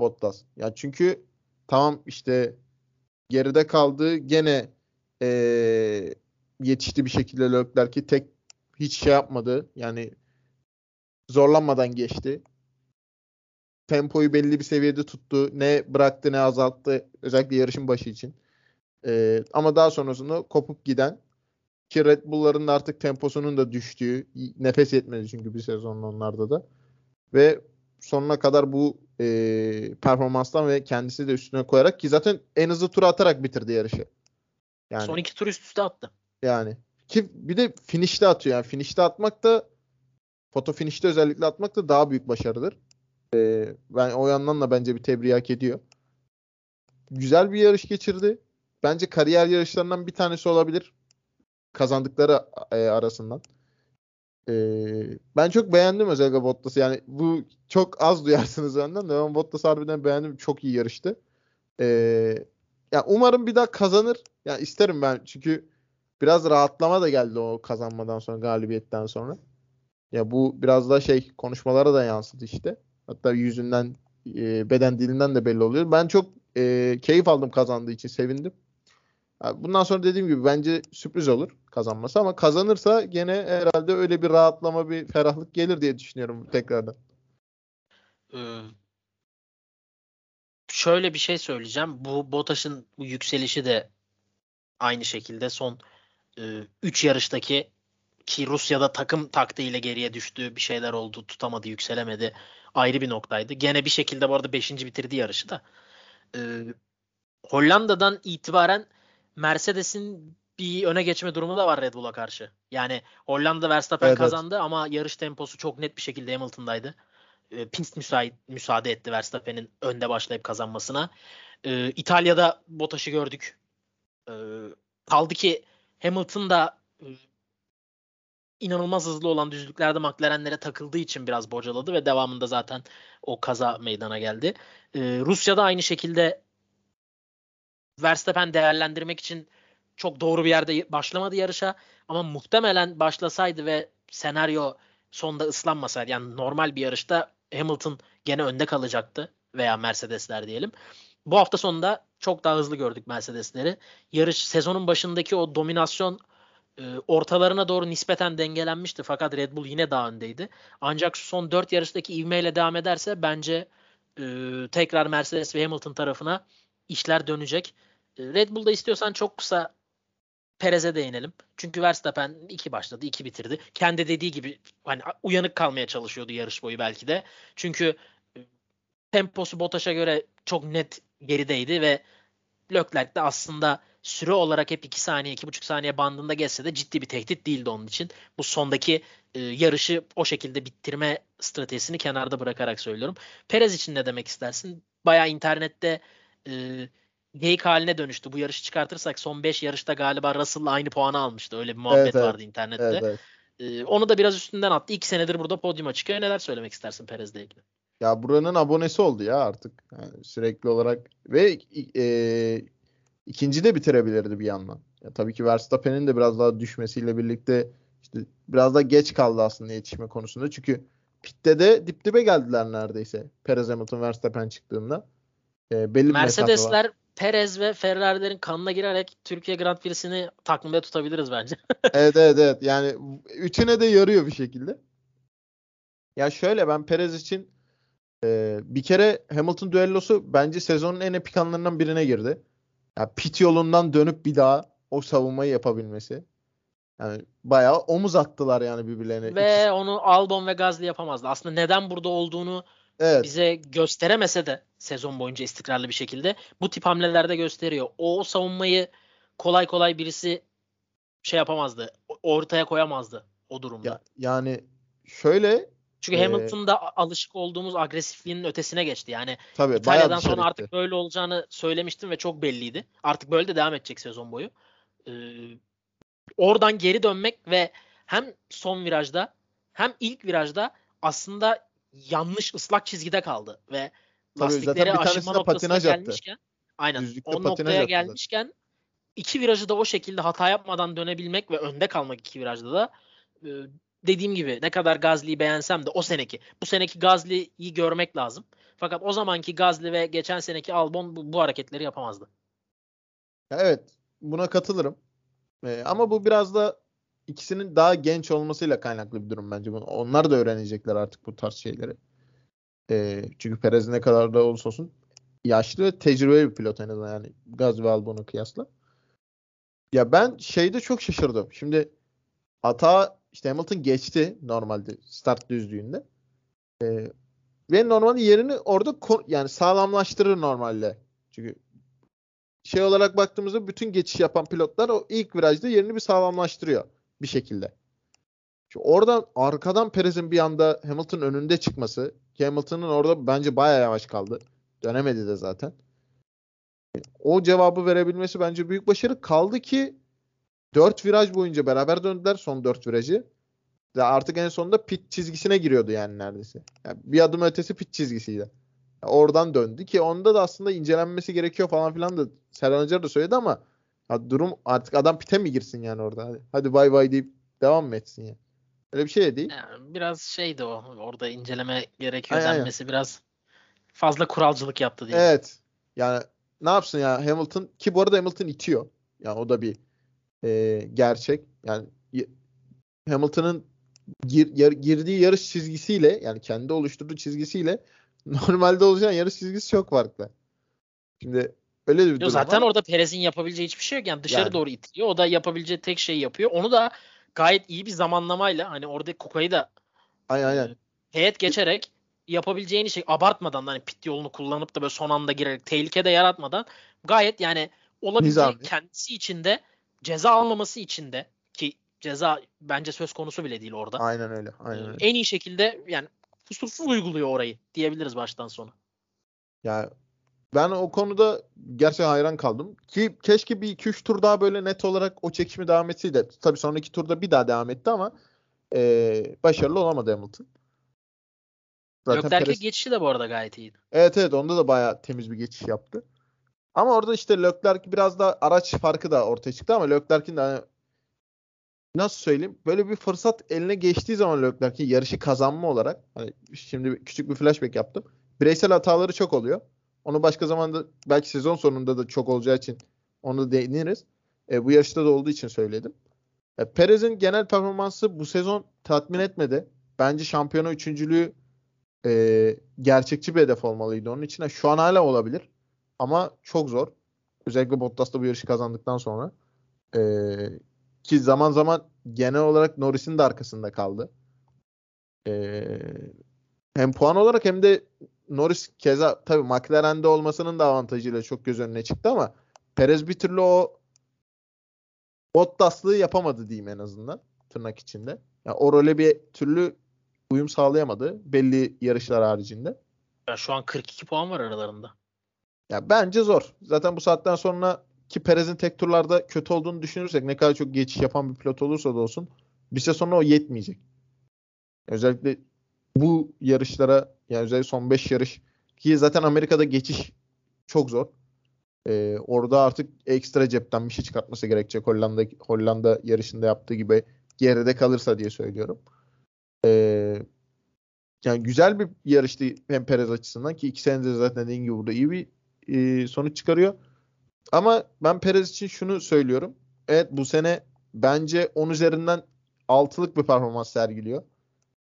Bottas. Yani çünkü tamam işte geride kaldı. Gene ee, yetişti bir şekilde Leclerc ki tek hiç şey yapmadı. Yani zorlanmadan geçti. Tempoyu belli bir seviyede tuttu. Ne bıraktı ne azalttı. Özellikle yarışın başı için. Ee, ama daha sonrasında kopup giden ki Red Bull'ların da artık temposunun da düştüğü nefes yetmedi çünkü bir sezonun onlarda da ve sonuna kadar bu e, performanstan ve kendisi de üstüne koyarak ki zaten en hızlı tur atarak bitirdi yarışı. Yani, Son iki tur üst üste attı. Yani ki bir de finişte atıyor yani finişte atmak da foto finişte özellikle atmak da daha büyük başarıdır. Ee, ben o yandan da bence bir tebrik hak ediyor. Güzel bir yarış geçirdi. Bence kariyer yarışlarından bir tanesi olabilir. Kazandıkları e, arasından. E, ben çok beğendim özellikle Bottas'ı. Yani bu çok az duyarsınız benden de ben Bottas'ı harbiden beğendim. Çok iyi yarıştı. E, ya umarım bir daha kazanır. Ya yani isterim ben çünkü biraz rahatlama da geldi o kazanmadan sonra galibiyetten sonra. Ya bu biraz da şey konuşmalara da yansıdı işte. Hatta yüzünden e, beden dilinden de belli oluyor. Ben çok e, keyif aldım kazandığı için sevindim. Bundan sonra dediğim gibi bence sürpriz olur kazanması ama kazanırsa gene herhalde öyle bir rahatlama bir ferahlık gelir diye düşünüyorum tekrardan. Ee, şöyle bir şey söyleyeceğim. Bu Bottas'ın bu yükselişi de aynı şekilde son 3 e, yarıştaki ki Rusya'da takım taktiğiyle geriye düştüğü bir şeyler oldu. Tutamadı, yükselemedi. Ayrı bir noktaydı. Gene bir şekilde bu arada 5. bitirdi yarışı da. Ee, Hollanda'dan itibaren Mercedes'in bir öne geçme durumu da var Red Bull'a karşı. Yani Hollanda Verstappen evet, kazandı evet. ama yarış temposu çok net bir şekilde Hamilton'daydı. E, pist müsait, müsaade etti Verstappen'in önde başlayıp kazanmasına. E, İtalya'da Bottas'ı gördük. E, kaldı ki Hamilton da e, inanılmaz hızlı olan düzlüklerde McLaren'lere takıldığı için biraz bocaladı ve devamında zaten o kaza meydana geldi. E, Rusya'da aynı şekilde Verstappen değerlendirmek için çok doğru bir yerde başlamadı yarışa ama muhtemelen başlasaydı ve senaryo sonda ıslanmasaydı yani normal bir yarışta Hamilton gene önde kalacaktı veya Mercedesler diyelim. Bu hafta sonunda çok daha hızlı gördük Mercedesleri. Yarış sezonun başındaki o dominasyon e, ortalarına doğru nispeten dengelenmişti fakat Red Bull yine daha öndeydi. Ancak şu son 4 yarıştaki ivmeyle devam ederse bence e, tekrar Mercedes ve Hamilton tarafına işler dönecek. Red Bull'da istiyorsan çok kısa Perez'e değinelim. Çünkü Verstappen iki başladı, iki bitirdi. Kendi dediği gibi hani uyanık kalmaya çalışıyordu yarış boyu belki de. Çünkü e, temposu Bottas'a göre çok net gerideydi ve Leclerc de aslında süre olarak hep 2 saniye, 2,5 saniye bandında geçse de ciddi bir tehdit değildi onun için. Bu sondaki e, yarışı o şekilde bitirme stratejisini kenarda bırakarak söylüyorum. Perez için ne demek istersin? Bayağı internette e, geyik haline dönüştü. Bu yarışı çıkartırsak son 5 yarışta galiba Russell'la aynı puanı almıştı. Öyle bir muhabbet evet, vardı internette. Evet, evet. Ee, onu da biraz üstünden attı. İki senedir burada podyuma çıkıyor. Neler söylemek istersin Perez'le ilgili? Ya buranın abonesi oldu ya artık. Yani sürekli olarak ve e, ikinci de bitirebilirdi bir yandan. Ya tabii ki Verstappen'in de biraz daha düşmesiyle birlikte işte biraz daha geç kaldı aslında yetişme konusunda. Çünkü pitte de dip dibe geldiler neredeyse. Perez Hamilton Verstappen çıktığında. E, belli Mercedesler Perez ve Ferrari'lerin kanına girerek Türkiye Grand Prix'sini takvimde tutabiliriz bence. [LAUGHS] evet evet evet. Yani üçüne de yarıyor bir şekilde. Ya şöyle ben Perez için e, bir kere Hamilton düellosu bence sezonun en epik anlarından birine girdi. Ya pit yolundan dönüp bir daha o savunmayı yapabilmesi. Yani bayağı omuz attılar yani birbirlerine. Ve İkisi. onu Albon ve Gasly yapamazdı. Aslında neden burada olduğunu evet. bize gösteremese de sezon boyunca istikrarlı bir şekilde bu tip hamlelerde gösteriyor. O, savunmayı kolay kolay birisi şey yapamazdı. Ortaya koyamazdı o durumda. Ya, yani şöyle çünkü ee, Hamilton'da alışık olduğumuz agresifliğinin ötesine geçti. Yani tabii, İtalya'dan sonra artık böyle olacağını söylemiştim ve çok belliydi. Artık böyle de devam edecek sezon boyu. Ee, oradan geri dönmek ve hem son virajda hem ilk virajda aslında yanlış ıslak çizgide kaldı ve Tabii, lastikleri aşınma noktasına gelmişken attı. aynen Düzlükte o noktaya gelmişken iki virajı da o şekilde hata yapmadan dönebilmek ve önde kalmak iki virajda da e, dediğim gibi ne kadar Gazli'yi beğensem de o seneki bu seneki Gazli'yi görmek lazım. Fakat o zamanki Gazli ve geçen seneki Albon bu, bu hareketleri yapamazdı. Evet buna katılırım. Ee, ama bu biraz da ikisinin daha genç olmasıyla kaynaklı bir durum bence. Onlar da öğrenecekler artık bu tarz şeyleri. Ee, çünkü Perez ne kadar da olursa olsun yaşlı ve tecrübeli bir pilot en azından yani Gaz ve Albon'a kıyasla. Ya ben şeyde çok şaşırdım. Şimdi hata işte Hamilton geçti normalde start düzlüğünde. Ee, ve normalde yerini orada yani sağlamlaştırır normalde. Çünkü şey olarak baktığımızda bütün geçiş yapan pilotlar o ilk virajda yerini bir sağlamlaştırıyor bir şekilde. Şu oradan arkadan Perez'in bir anda Hamilton önünde çıkması ki Hamilton'ın orada bence bayağı yavaş kaldı. Dönemedi de zaten. O cevabı verebilmesi bence büyük başarı. Kaldı ki 4 viraj boyunca beraber döndüler son 4 virajı. Ve artık en sonunda pit çizgisine giriyordu yani neredeyse. Yani bir adım ötesi pit çizgisiydi. Yani oradan döndü ki onda da aslında incelenmesi gerekiyor falan filan da Serhan Hoca da söyledi ama ya durum artık adam pite mi girsin yani orada? Hadi, hadi bay bay deyip devam mı etsin yani? Öyle bir şey de değil. Yani biraz şeydi o. Orada inceleme gerekiyor aynen, denmesi aynen. biraz fazla kuralcılık yaptı diye. Evet. Yani ne yapsın ya Hamilton ki bu arada Hamilton itiyor. Yani o da bir e, gerçek. Yani Hamilton'ın gir, yar, girdiği yarış çizgisiyle yani kendi oluşturduğu çizgisiyle [LAUGHS] normalde olacak yarış çizgisi çok farklı. Şimdi öyle bir durum Zaten var. orada Perez'in yapabileceği hiçbir şey yok. Yani dışarı yani. doğru itiliyor. O da yapabileceği tek şeyi yapıyor. Onu da gayet iyi bir zamanlamayla hani orada Kuka'yı da aynen, aynen. E, heyet geçerek yapabileceğini şey abartmadan hani pit yolunu kullanıp da böyle son anda girerek tehlike de yaratmadan gayet yani olabileceği kendisi içinde ceza almaması için de ki ceza bence söz konusu bile değil orada. Aynen öyle. Aynen öyle. En iyi şekilde yani kusursuz uyguluyor orayı diyebiliriz baştan sona. Ya ben o konuda gerçekten hayran kaldım. Ki keşke bir 2-3 tur daha böyle net olarak o çekişimi devam etseydi. Tabii sonraki turda bir daha devam etti ama e, başarılı olamadı Hamilton. Leclerc'e Perez... geçişi de bu arada gayet iyiydi. Evet evet onda da bayağı temiz bir geçiş yaptı. Ama orada işte Leclerc biraz da araç farkı da ortaya çıktı ama Leclerc'in de hani nasıl söyleyeyim böyle bir fırsat eline geçtiği zaman Leclerc'in yarışı kazanma olarak hani şimdi küçük bir flashback yaptım. Bireysel hataları çok oluyor. Onu başka zamanda belki sezon sonunda da çok olacağı için onu da değiniriz. E, bu yarışta da olduğu için söyledim. E, Perez'in genel performansı bu sezon tatmin etmedi. Bence şampiyona üçüncülüğü e, gerçekçi bir hedef olmalıydı onun için. Şu an hala olabilir. Ama çok zor. Özellikle Bottas da bu yarışı kazandıktan sonra. E, ki zaman zaman genel olarak Norris'in de arkasında kaldı. E, hem puan olarak hem de Norris keza tabii McLaren'de olmasının da avantajıyla çok göz önüne çıktı ama Perez bir türlü o Bottas'lığı yapamadı diyeyim en azından tırnak içinde. Yani o role bir türlü uyum sağlayamadı belli yarışlar haricinde. Ya şu an 42 puan var aralarında. Ya bence zor. Zaten bu saatten sonra ki Perez'in tek turlarda kötü olduğunu düşünürsek ne kadar çok geçiş yapan bir pilot olursa da olsun Bir süre sonra o yetmeyecek. Özellikle bu yarışlara yani özellikle son 5 yarış ki zaten Amerika'da geçiş çok zor. Ee, orada artık ekstra cepten bir şey çıkartması gerekecek Hollanda Hollanda yarışında yaptığı gibi geride kalırsa diye söylüyorum. Ee, yani güzel bir yarıştı hem Perez açısından ki iki senedir zaten dediğim gibi burada iyi bir e, sonuç çıkarıyor. Ama ben Perez için şunu söylüyorum. Evet bu sene bence 10 üzerinden 6'lık bir performans sergiliyor.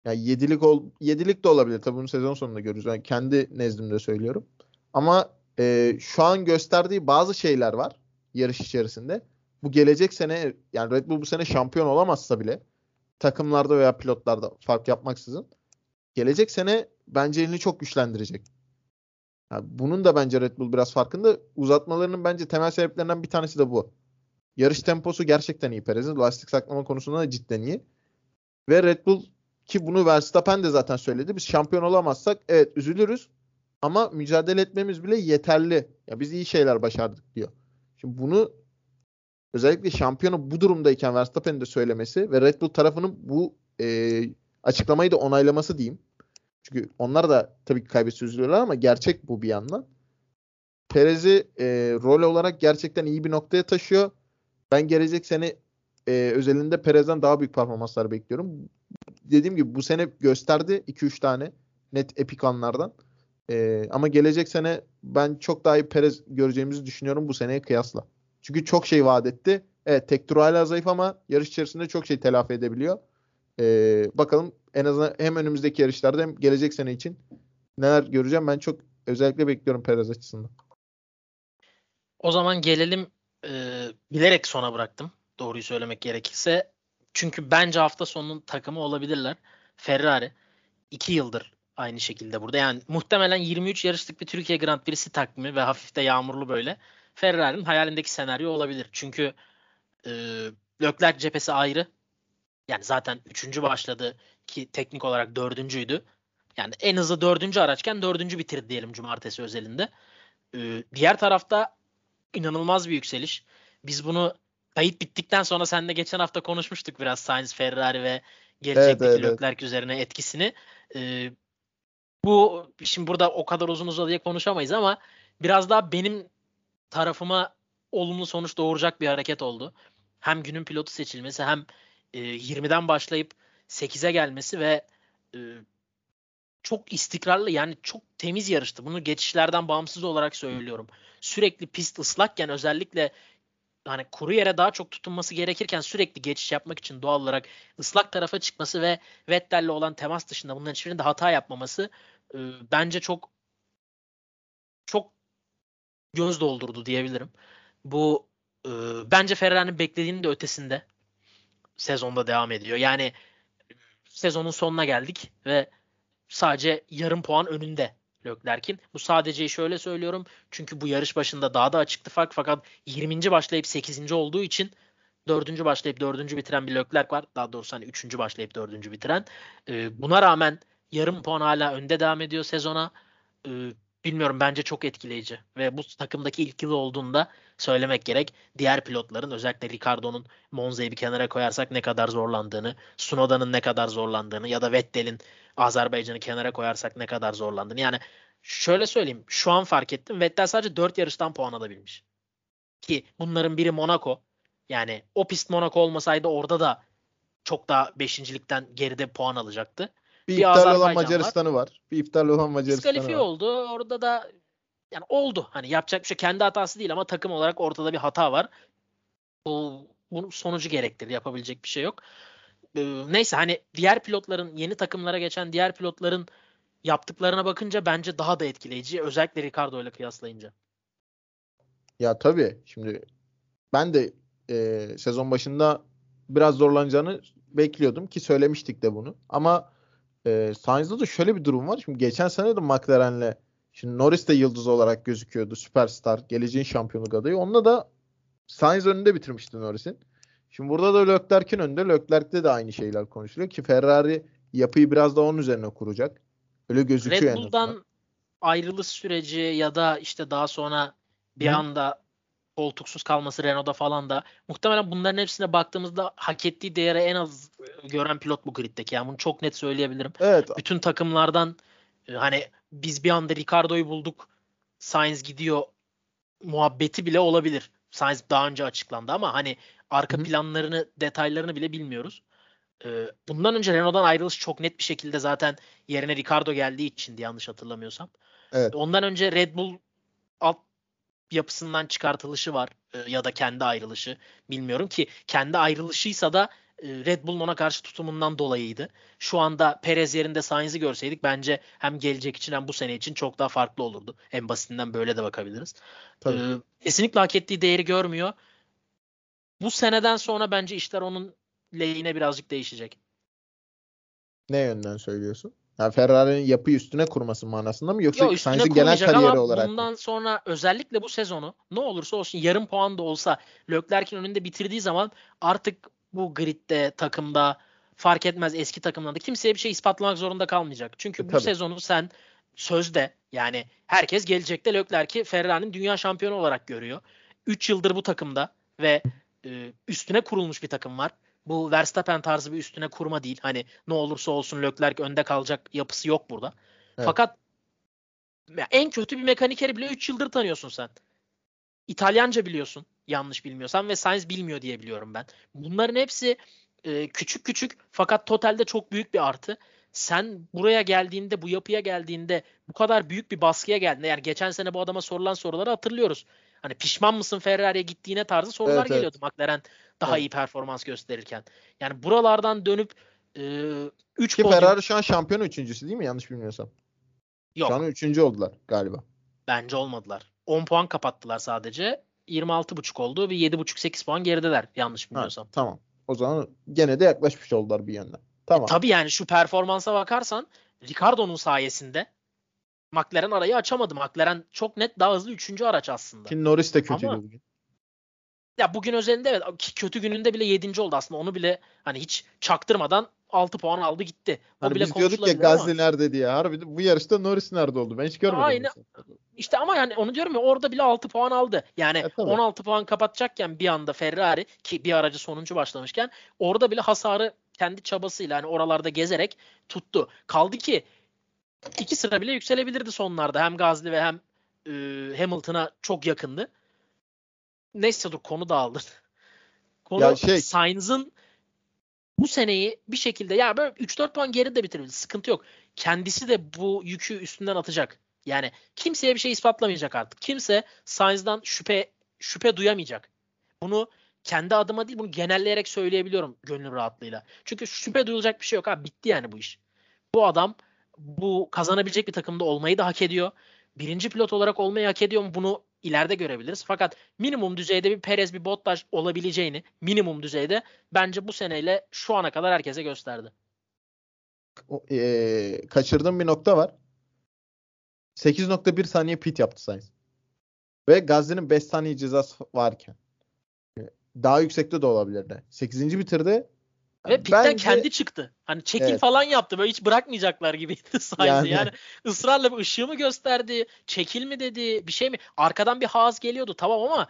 Yani 7'lik ol 7'lik de olabilir. Tabii bunu sezon sonunda görürüz. Ben kendi nezdimde söylüyorum. Ama e, şu an gösterdiği bazı şeyler var yarış içerisinde. Bu gelecek sene yani Red Bull bu sene şampiyon olamazsa bile takımlarda veya pilotlarda fark yapmaksızın gelecek sene bence elini çok güçlendirecek. Yani bunun da bence Red Bull biraz farkında. Uzatmalarının bence temel sebeplerinden bir tanesi de bu. Yarış temposu gerçekten iyi Perez'in. Lastik saklama konusunda da cidden iyi. Ve Red Bull ki bunu Verstappen de zaten söyledi. Biz şampiyon olamazsak evet üzülürüz ama mücadele etmemiz bile yeterli. Ya biz iyi şeyler başardık diyor. Şimdi bunu özellikle şampiyonu bu durumdayken Verstappen'in de söylemesi ve Red Bull tarafının bu e, açıklamayı da onaylaması diyeyim. Çünkü onlar da tabii ki kaybetse üzülüyorlar ama gerçek bu bir yandan. Perez'i e, rol olarak gerçekten iyi bir noktaya taşıyor. Ben gelecek sene e, özelinde Perez'den daha büyük performanslar bekliyorum. Dediğim gibi bu sene gösterdi 2-3 tane net epik anlardan. E, ama gelecek sene ben çok daha iyi Perez göreceğimizi düşünüyorum bu seneye kıyasla. Çünkü çok şey vaat etti. Evet tek tur hala zayıf ama yarış içerisinde çok şey telafi edebiliyor. Ee, bakalım en azından hem önümüzdeki yarışlarda hem gelecek sene için neler göreceğim ben çok özellikle bekliyorum Perez açısından. O zaman gelelim e, bilerek sona bıraktım. Doğruyu söylemek gerekirse. Çünkü bence hafta sonunun takımı olabilirler. Ferrari 2 yıldır aynı şekilde burada. Yani muhtemelen 23 yarışlık bir Türkiye Grand Prix'si takvimi ve hafif de yağmurlu böyle. Ferrari'nin hayalindeki senaryo olabilir. Çünkü e, Leclerc cephesi ayrı. Yani zaten üçüncü başladı ki teknik olarak dördüncüydü. Yani en hızlı dördüncü araçken dördüncü bitirdi diyelim cumartesi özelinde. Ee, diğer tarafta inanılmaz bir yükseliş. Biz bunu kayıt bittikten sonra seninle geçen hafta konuşmuştuk biraz Sainz, Ferrari ve gelecekteki evet, evet, Leclerc evet. üzerine etkisini. Ee, bu şimdi burada o kadar uzun uzadıya konuşamayız ama biraz daha benim tarafıma olumlu sonuç doğuracak bir hareket oldu. Hem günün pilotu seçilmesi hem e, 20'den başlayıp 8'e gelmesi ve e, çok istikrarlı yani çok temiz yarıştı. Bunu geçişlerden bağımsız olarak söylüyorum. Sürekli pist ıslakken özellikle hani kuru yere daha çok tutunması gerekirken sürekli geçiş yapmak için doğal olarak ıslak tarafa çıkması ve Vettel'le olan temas dışında bunların hiçbirinde hata yapmaması e, bence çok çok göz doldurdu diyebilirim. Bu e, bence Ferrari'nin beklediğinin de ötesinde sezonda devam ediyor. Yani sezonun sonuna geldik ve sadece yarım puan önünde Leclerc'in. Bu sadece şöyle söylüyorum. Çünkü bu yarış başında daha da açıktı fark fakat 20. başlayıp 8. olduğu için 4. başlayıp 4. bitiren bir Leclerc var. Daha doğrusu hani 3. başlayıp 4. bitiren. Ee, buna rağmen yarım puan hala önde devam ediyor sezona. Ee, bilmiyorum bence çok etkileyici ve bu takımdaki ilk yılı olduğunda söylemek gerek. Diğer pilotların özellikle Ricardo'nun Monza'yı bir kenara koyarsak ne kadar zorlandığını, Sunoda'nın ne kadar zorlandığını ya da Vettel'in Azerbaycan'ı kenara koyarsak ne kadar zorlandığını. Yani şöyle söyleyeyim şu an fark ettim Vettel sadece 4 yarıştan puan alabilmiş. Ki bunların biri Monaco. Yani o pist Monaco olmasaydı orada da çok daha beşincilikten geride puan alacaktı. Bir, bir iptal olan Macaristan'ı var. var. Bir iptal olan Macaristan'ı var. oldu. Orada da yani oldu. Hani yapacak bir şey kendi hatası değil ama takım olarak ortada bir hata var. Bu bunun sonucu gerektirir. Yapabilecek bir şey yok. Ee, neyse hani diğer pilotların yeni takımlara geçen diğer pilotların yaptıklarına bakınca bence daha da etkileyici. Özellikle Ricardo ile kıyaslayınca. Ya tabii. Şimdi ben de e, sezon başında biraz zorlanacağını bekliyordum ki söylemiştik de bunu. Ama e, Sainz'da da şöyle bir durum var. Şimdi geçen sene de McLaren'le şimdi Norris de yıldız olarak gözüküyordu. Süperstar. Geleceğin şampiyonluk adayı. Onunla da Sainz önünde bitirmişti Norris'in. Şimdi burada da Leclerc'in önünde. Leclerc'te de aynı şeyler konuşuluyor ki Ferrari yapıyı biraz da onun üzerine kuracak. Öyle gözüküyor Red Bull'dan ayrılış süreci ya da işte daha sonra bir Hı. anda koltuksuz kalması Renault'da falan da muhtemelen bunların hepsine baktığımızda hak ettiği değere en az gören pilot bu griddeki. Yani bunu çok net söyleyebilirim. Evet. Bütün takımlardan e, hani biz bir anda Ricardo'yu bulduk. Sainz gidiyor muhabbeti bile olabilir. Sainz daha önce açıklandı ama hani arka Hı. planlarını, detaylarını bile bilmiyoruz. Ee, bundan önce Renault'dan ayrılış çok net bir şekilde zaten yerine Ricardo geldiği içindi yanlış hatırlamıyorsam. Evet. Ondan önce Red Bull alt yapısından çıkartılışı var e, ya da kendi ayrılışı bilmiyorum ki kendi ayrılışıysa da e, Red Bull'un ona karşı tutumundan dolayıydı. Şu anda Perez yerinde Sainz'i görseydik bence hem gelecek için hem bu sene için çok daha farklı olurdu. En basitinden böyle de bakabiliriz. Tabii. Ee, kesinlikle hak ettiği değeri görmüyor. Bu seneden sonra bence işler onun lehine birazcık değişecek. Ne yönden söylüyorsun? Yani Ferrari'nin yapı üstüne kurması manasında mı yoksa Yok üstüne Sainz'in genel kurmayacak kariyeri olarak mı? bundan sonra özellikle bu sezonu ne olursa olsun yarım puan da olsa Leclerc'in önünde bitirdiği zaman artık bu gridde takımda fark etmez eski takımlarda kimseye bir şey ispatlamak zorunda kalmayacak. Çünkü E, bu tabii. sezonu sen sözde yani herkes gelecekte Leclerc'i Ferrari'nin dünya şampiyonu olarak görüyor. 3 yıldır bu takımda ve e, üstüne kurulmuş bir takım var. Bu Verstappen tarzı bir üstüne kurma değil. Hani ne olursa olsun Leclerc önde kalacak yapısı yok burada. Evet. Fakat ya en kötü bir mekanikeri bile 3 yıldır tanıyorsun sen. İtalyanca biliyorsun yanlış bilmiyorsam ve Sainz bilmiyor diye biliyorum ben. Bunların hepsi e, küçük küçük fakat totalde çok büyük bir artı. Sen buraya geldiğinde, bu yapıya geldiğinde, bu kadar büyük bir baskıya geldiğinde yani geçen sene bu adama sorulan soruları hatırlıyoruz. Hani pişman mısın Ferrari'ye gittiğine tarzı sorular Evet, evet. geliyordu McLaren daha Evet. iyi performans gösterirken. Yani buralardan dönüp 3 Ki Ferrari şu an şampiyon üçüncüsü değil mi? Yanlış bilmiyorsam. yok. Şu an üçüncü oldular galiba. Bence olmadılar. 10 puan kapattılar sadece. 26.5 oldu ve 7.5-8 puan gerideler yanlış Ha, bilmiyorsam. tamam. O zaman gene de yaklaşmış oldular bir yönden. Tamam. Tabii yani şu performansa bakarsan Ricardo'nun sayesinde McLaren arayı açamadı. McLaren çok net daha hızlı 3. araç aslında. Ki Norris de kötüydü Ama- bugün. Ya bugün özelinde evet kötü gününde bile 7. oldu aslında. Onu bile hani hiç çaktırmadan 6 puan aldı gitti. O Hani bile biz diyorduk ya konuşulabilir ama- Gazli nerede diye. Harbi bu yarışta Norris nerede oldu? Ben hiç görmedim. Aynen. mesela. İşte ama yani onu diyorum ya orada bile 6 puan aldı. Yani E, tabii. 16 puan kapatacakken bir anda Ferrari ki bir aracı sonuncu başlamışken orada bile hasarı kendi çabasıyla hani oralarda gezerek tuttu. Kaldı ki iki sıra bile yükselebilirdi sonlarda. Hem Gazli ve hem e, Hamilton'a çok yakındı. Neyse dur konu dağıldı. [LAUGHS] Konu Ya şey- Sainz'ın bu seneyi bir şekilde ya böyle 3-4 puan geride bitirebilir. Sıkıntı yok. Kendisi de bu yükü üstünden atacak. Yani kimseye bir şey ispatlamayacak artık. Kimse Sainz'dan şüphe şüphe duyamayacak. Bunu kendi adıma değil bunu genelleyerek söyleyebiliyorum gönül rahatlığıyla. Çünkü şüphe duyulacak bir şey yok abi. Bitti yani bu iş. Bu adam bu kazanabilecek bir takımda olmayı da hak ediyor. Birinci pilot olarak olmayı hak ediyor mu bunu ileride görebiliriz. Fakat minimum düzeyde bir Perez bir Bottas olabileceğini minimum düzeyde bence bu seneyle şu ana kadar herkese gösterdi. Eee, kaçırdığım bir nokta var. 8.1 saniye pit yaptı Sainz. Ve Gazli'nin 5 saniye cezası varken. Daha yüksekte de olabilirdi. 8. bitirdi. Ve pitten Bence- kendi çıktı. Hani çekil Evet. falan yaptı. Böyle hiç bırakmayacaklar gibiydi [LAUGHS] Sainz'i. Yani, Yani. ısrarla bir ışığı mı gösterdi? Çekil mi dedi? Bir şey mi? Arkadan bir Haas geliyordu tamam ama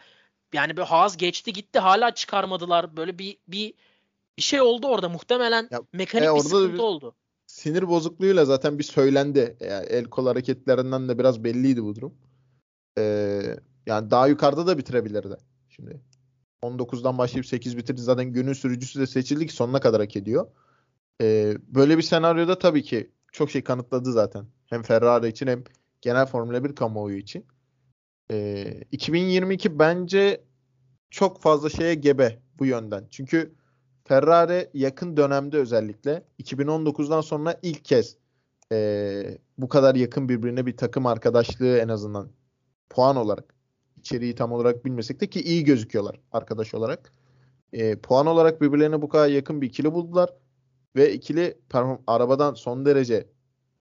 yani bir Haas geçti gitti hala çıkarmadılar. Böyle bir bir bir şey oldu orada muhtemelen Ya, mekanik e, bir sıkıntı bir- oldu. Sinir bozukluğuyla zaten bir söylendi. Yani el kol hareketlerinden de biraz belliydi bu durum. Eee, yani daha yukarıda da bitirebilirdi. Şimdi 19'dan başlayıp 8 bitirdi. Zaten günün sürücüsü de seçildi ki sonuna kadar hak ediyor. Eee, böyle bir senaryoda tabii ki çok şey kanıtladı zaten. Hem Ferrari için hem genel Formula 1 kamuoyu için. Eee, 2022 bence çok fazla şeye gebe bu yönden. Çünkü Ferrari yakın dönemde özellikle 2019'dan sonra ilk kez eee, bu kadar yakın birbirine bir takım arkadaşlığı en azından puan olarak içeriği tam olarak bilmesek de ki iyi gözüküyorlar arkadaş olarak. Eee, puan olarak birbirlerine bu kadar yakın bir ikili buldular ve ikili perform- arabadan son derece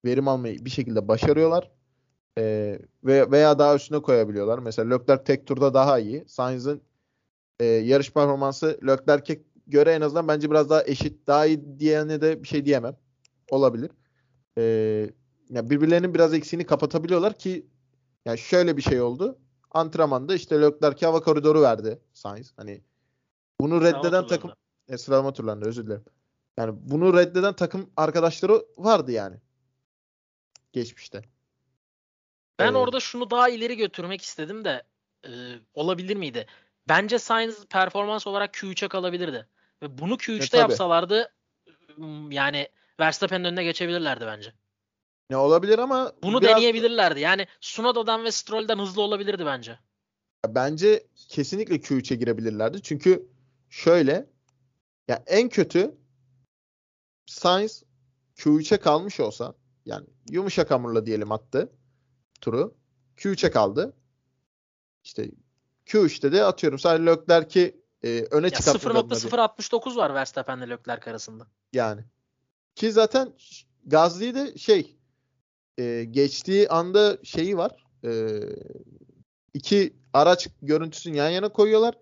verim almayı bir şekilde başarıyorlar. Eee, ve veya daha üstüne koyabiliyorlar. Mesela Leclerc tek turda daha iyi. Sainz'ın eee, yarış performansı Leclerc'e göre en azından bence biraz daha eşit, daha iyi diyene de bir şey diyemem. Olabilir. Eee ya birbirlerinin biraz eksiğini kapatabiliyorlar ki yani şöyle bir şey oldu. Antrenmanda işte Leclerc'e hava koridoru verdi Sainz. Hani bunu reddeden Sıralama takım e, sıralama turlarında özür dilerim. Yani bunu reddeden takım arkadaşları vardı yani. Geçmişte. Ben Evet. orada şunu daha ileri götürmek istedim de e, olabilir miydi? Bence Sainz performans olarak Q3'e kalabilirdi. Ve bunu Q3'te E, tabii. yapsalardı m, yani Verstappen'in önüne geçebilirlerdi bence. Ne olabilir ama Bunu biraz- deneyebilirlerdi. Yani Sunoda'dan ve Stroll'den hızlı olabilirdi bence. Bence kesinlikle Q3'e girebilirlerdi. Çünkü şöyle ya en kötü Sainz Q3'e kalmış olsa yani yumuşak hamurla diyelim attı turu. Q3'e kaldı. İşte Q3'te de atıyorum sadece Leclerc'i e, öne bir- 0.069 var Verstappen'le Leclerc arasında. yani. Ki zaten Gazli'yi de şey e, geçtiği anda şeyi var. E, iki araç görüntüsünü yan yana koyuyorlar.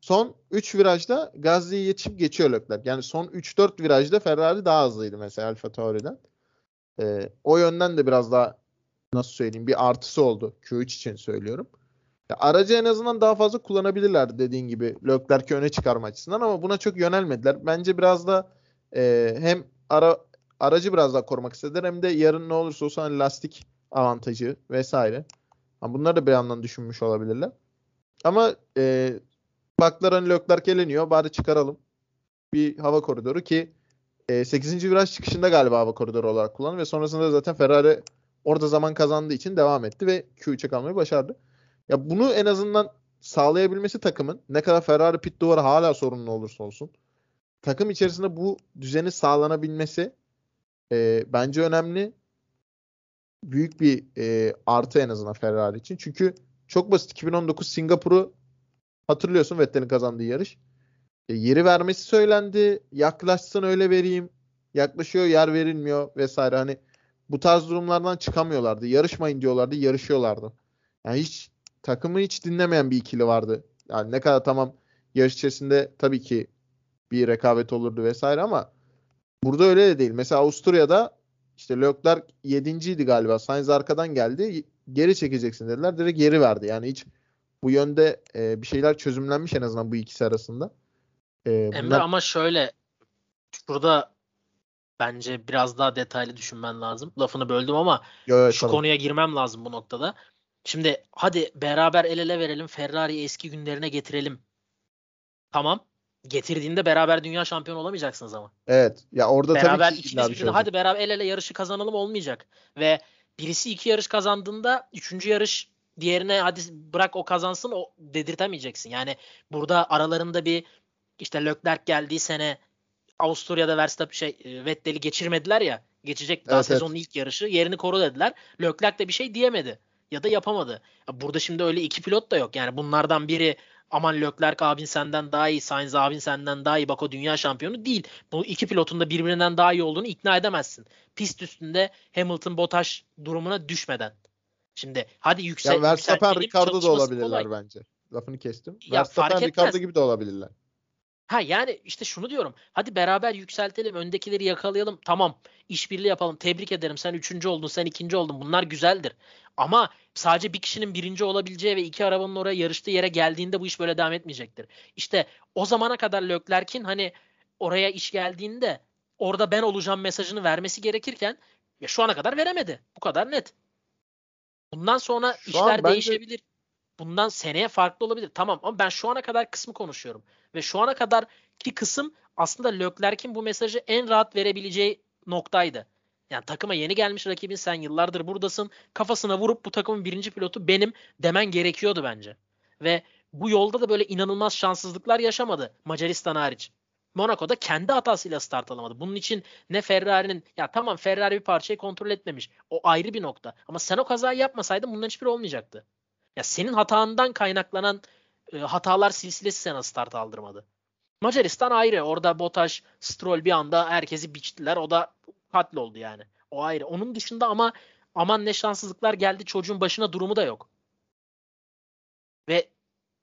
Son 3 virajda Gazli'yi yetişip geçiyor Leclerc. Yani son 3-4 virajda Ferrari daha hızlıydı mesela Alfa Tauri'den. E, o yönden de biraz daha nasıl söyleyeyim bir artısı oldu. Q3 için söylüyorum. Ya aracı en azından daha fazla kullanabilirlerdi dediğin gibi Leclerc'i öne çıkarma açısından ama buna çok yönelmediler. Bence biraz da e, hem ara aracı biraz daha korumak istediler hem de yarın ne olursa olsun hani lastik avantajı vesaire. Ha, bunları da bir yandan düşünmüş olabilirler. Ama e, baklar hani Leclerc eleniyor bari çıkaralım. Bir hava koridoru ki e, 8. viraj çıkışında galiba hava koridoru olarak kullandı ve sonrasında zaten Ferrari orada zaman kazandığı için devam etti ve Q3'e kalmayı başardı. Ya bunu en azından sağlayabilmesi takımın ne kadar Ferrari pit duvarı hala sorunlu olursa olsun takım içerisinde bu düzeni sağlanabilmesi e, bence önemli. Büyük bir e, artı en azından Ferrari için. Çünkü çok basit 2019 Singapur'u hatırlıyorsun Vettel'in kazandığı yarış. E, yeri vermesi söylendi. Yaklaşsın öyle vereyim. Yaklaşıyor yer verilmiyor vesaire. Hani bu tarz durumlardan çıkamıyorlardı. Yarışmayın diyorlardı. Yarışıyorlardı. Yani hiç takımı hiç dinlemeyen bir ikili vardı. Yani ne kadar tamam yarış içerisinde tabii ki bir rekabet olurdu vesaire ama burada öyle de değil. Mesela Avusturya'da işte Leclerc 7.ydi galiba. Sainz arkadan geldi. Geri çekeceksin dediler. Direkt geri verdi. Yani hiç bu yönde e, bir şeyler çözümlenmiş en azından bu ikisi arasında. E, Emre bunlar- ama şöyle burada bence biraz daha detaylı düşünmen lazım. Lafını böldüm ama Yo, yo, şu tamam. konuya girmem lazım bu noktada. Şimdi hadi beraber el ele verelim. Ferrari'yi eski günlerine getirelim. Tamam. Getirdiğinde beraber dünya şampiyonu olamayacaksınız ama. Evet. Ya orada beraber tabii ki ikiniz bir şey hadi beraber el ele yarışı kazanalım olmayacak. Ve birisi iki yarış kazandığında üçüncü yarış diğerine hadi bırak o kazansın o dedirtemeyeceksin. Yani burada aralarında bir işte Leclerc geldiği sene Avusturya'da Verstappen şey e, Vettel'i geçirmediler ya. Geçecek daha Evet, evet. sezonun ilk yarışı. Yerini koru dediler. Leclerc de bir şey diyemedi. Ya da yapamadı. Ya Burada şimdi öyle iki pilot da yok. Yani bunlardan biri aman Leclerc abin senden daha iyi, Sainz abin senden daha iyi bak o dünya şampiyonu değil. Bu iki pilotun da birbirinden daha iyi olduğunu ikna edemezsin. Pist üstünde Hamilton Bottas durumuna düşmeden. Şimdi hadi yüksel, Ya Verstappen Ricardo da olabilirler kolay. bence. Lafını kestim. Ya Verstappen Ricardo gibi de olabilirler. Ha yani işte şunu diyorum. Hadi beraber yükseltelim. Öndekileri yakalayalım. Tamam. işbirliği yapalım. Tebrik ederim. Sen üçüncü oldun. Sen ikinci oldun. Bunlar güzeldir. Ama sadece bir kişinin birinci olabileceği ve iki arabanın oraya yarıştığı yere geldiğinde bu iş böyle devam etmeyecektir. İşte o zamana kadar Leclerc'in hani oraya iş geldiğinde orada ben olacağım mesajını vermesi gerekirken ya şu ana kadar veremedi. Bu kadar net. Bundan sonra Şu işler değişebilir. Bundan seneye farklı olabilir. Tamam ama ben şu ana kadar kısmı konuşuyorum. Ve şu ana kadar ki kısım aslında Leclerc'in bu mesajı en rahat verebileceği noktaydı. Yani takıma yeni gelmiş rakibin sen yıllardır buradasın. Kafasına vurup bu takımın birinci pilotu benim demen gerekiyordu bence. Ve bu yolda da böyle inanılmaz şanssızlıklar yaşamadı Macaristan hariç. Monaco'da kendi hatasıyla start alamadı. Bunun için ne Ferrari'nin ya tamam Ferrari bir parçayı kontrol etmemiş. O ayrı bir nokta. Ama sen o kazayı yapmasaydın bunların hiçbiri olmayacaktı. Ya senin hatandan kaynaklanan e, hatalar silsilesi sana start aldırmadı. Macaristan ayrı. Orada Bottas, Stroll bir anda herkesi biçtiler. O da oldu yani. O ayrı. Onun dışında ama aman ne şanssızlıklar geldi çocuğun başına durumu da yok. Ve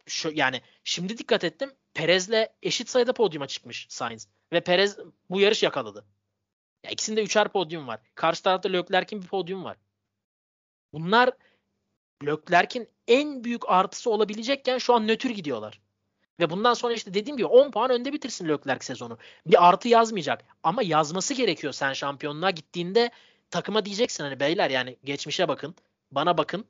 şu yani şimdi dikkat ettim. Perez'le eşit sayıda podyuma çıkmış Sainz. Ve Perez bu yarış yakaladı. Ya ikisinde üçer podyum var. Karşı tarafta Leclerc'in bir podyum var. Bunlar Leclerc'in en büyük artısı olabilecekken şu an nötr gidiyorlar. Ve bundan sonra işte dediğim gibi 10 puan önde bitirsin Leclerc sezonu. Bir artı yazmayacak. Ama yazması gerekiyor sen şampiyonluğa gittiğinde takıma diyeceksin hani beyler yani geçmişe bakın. Bana bakın.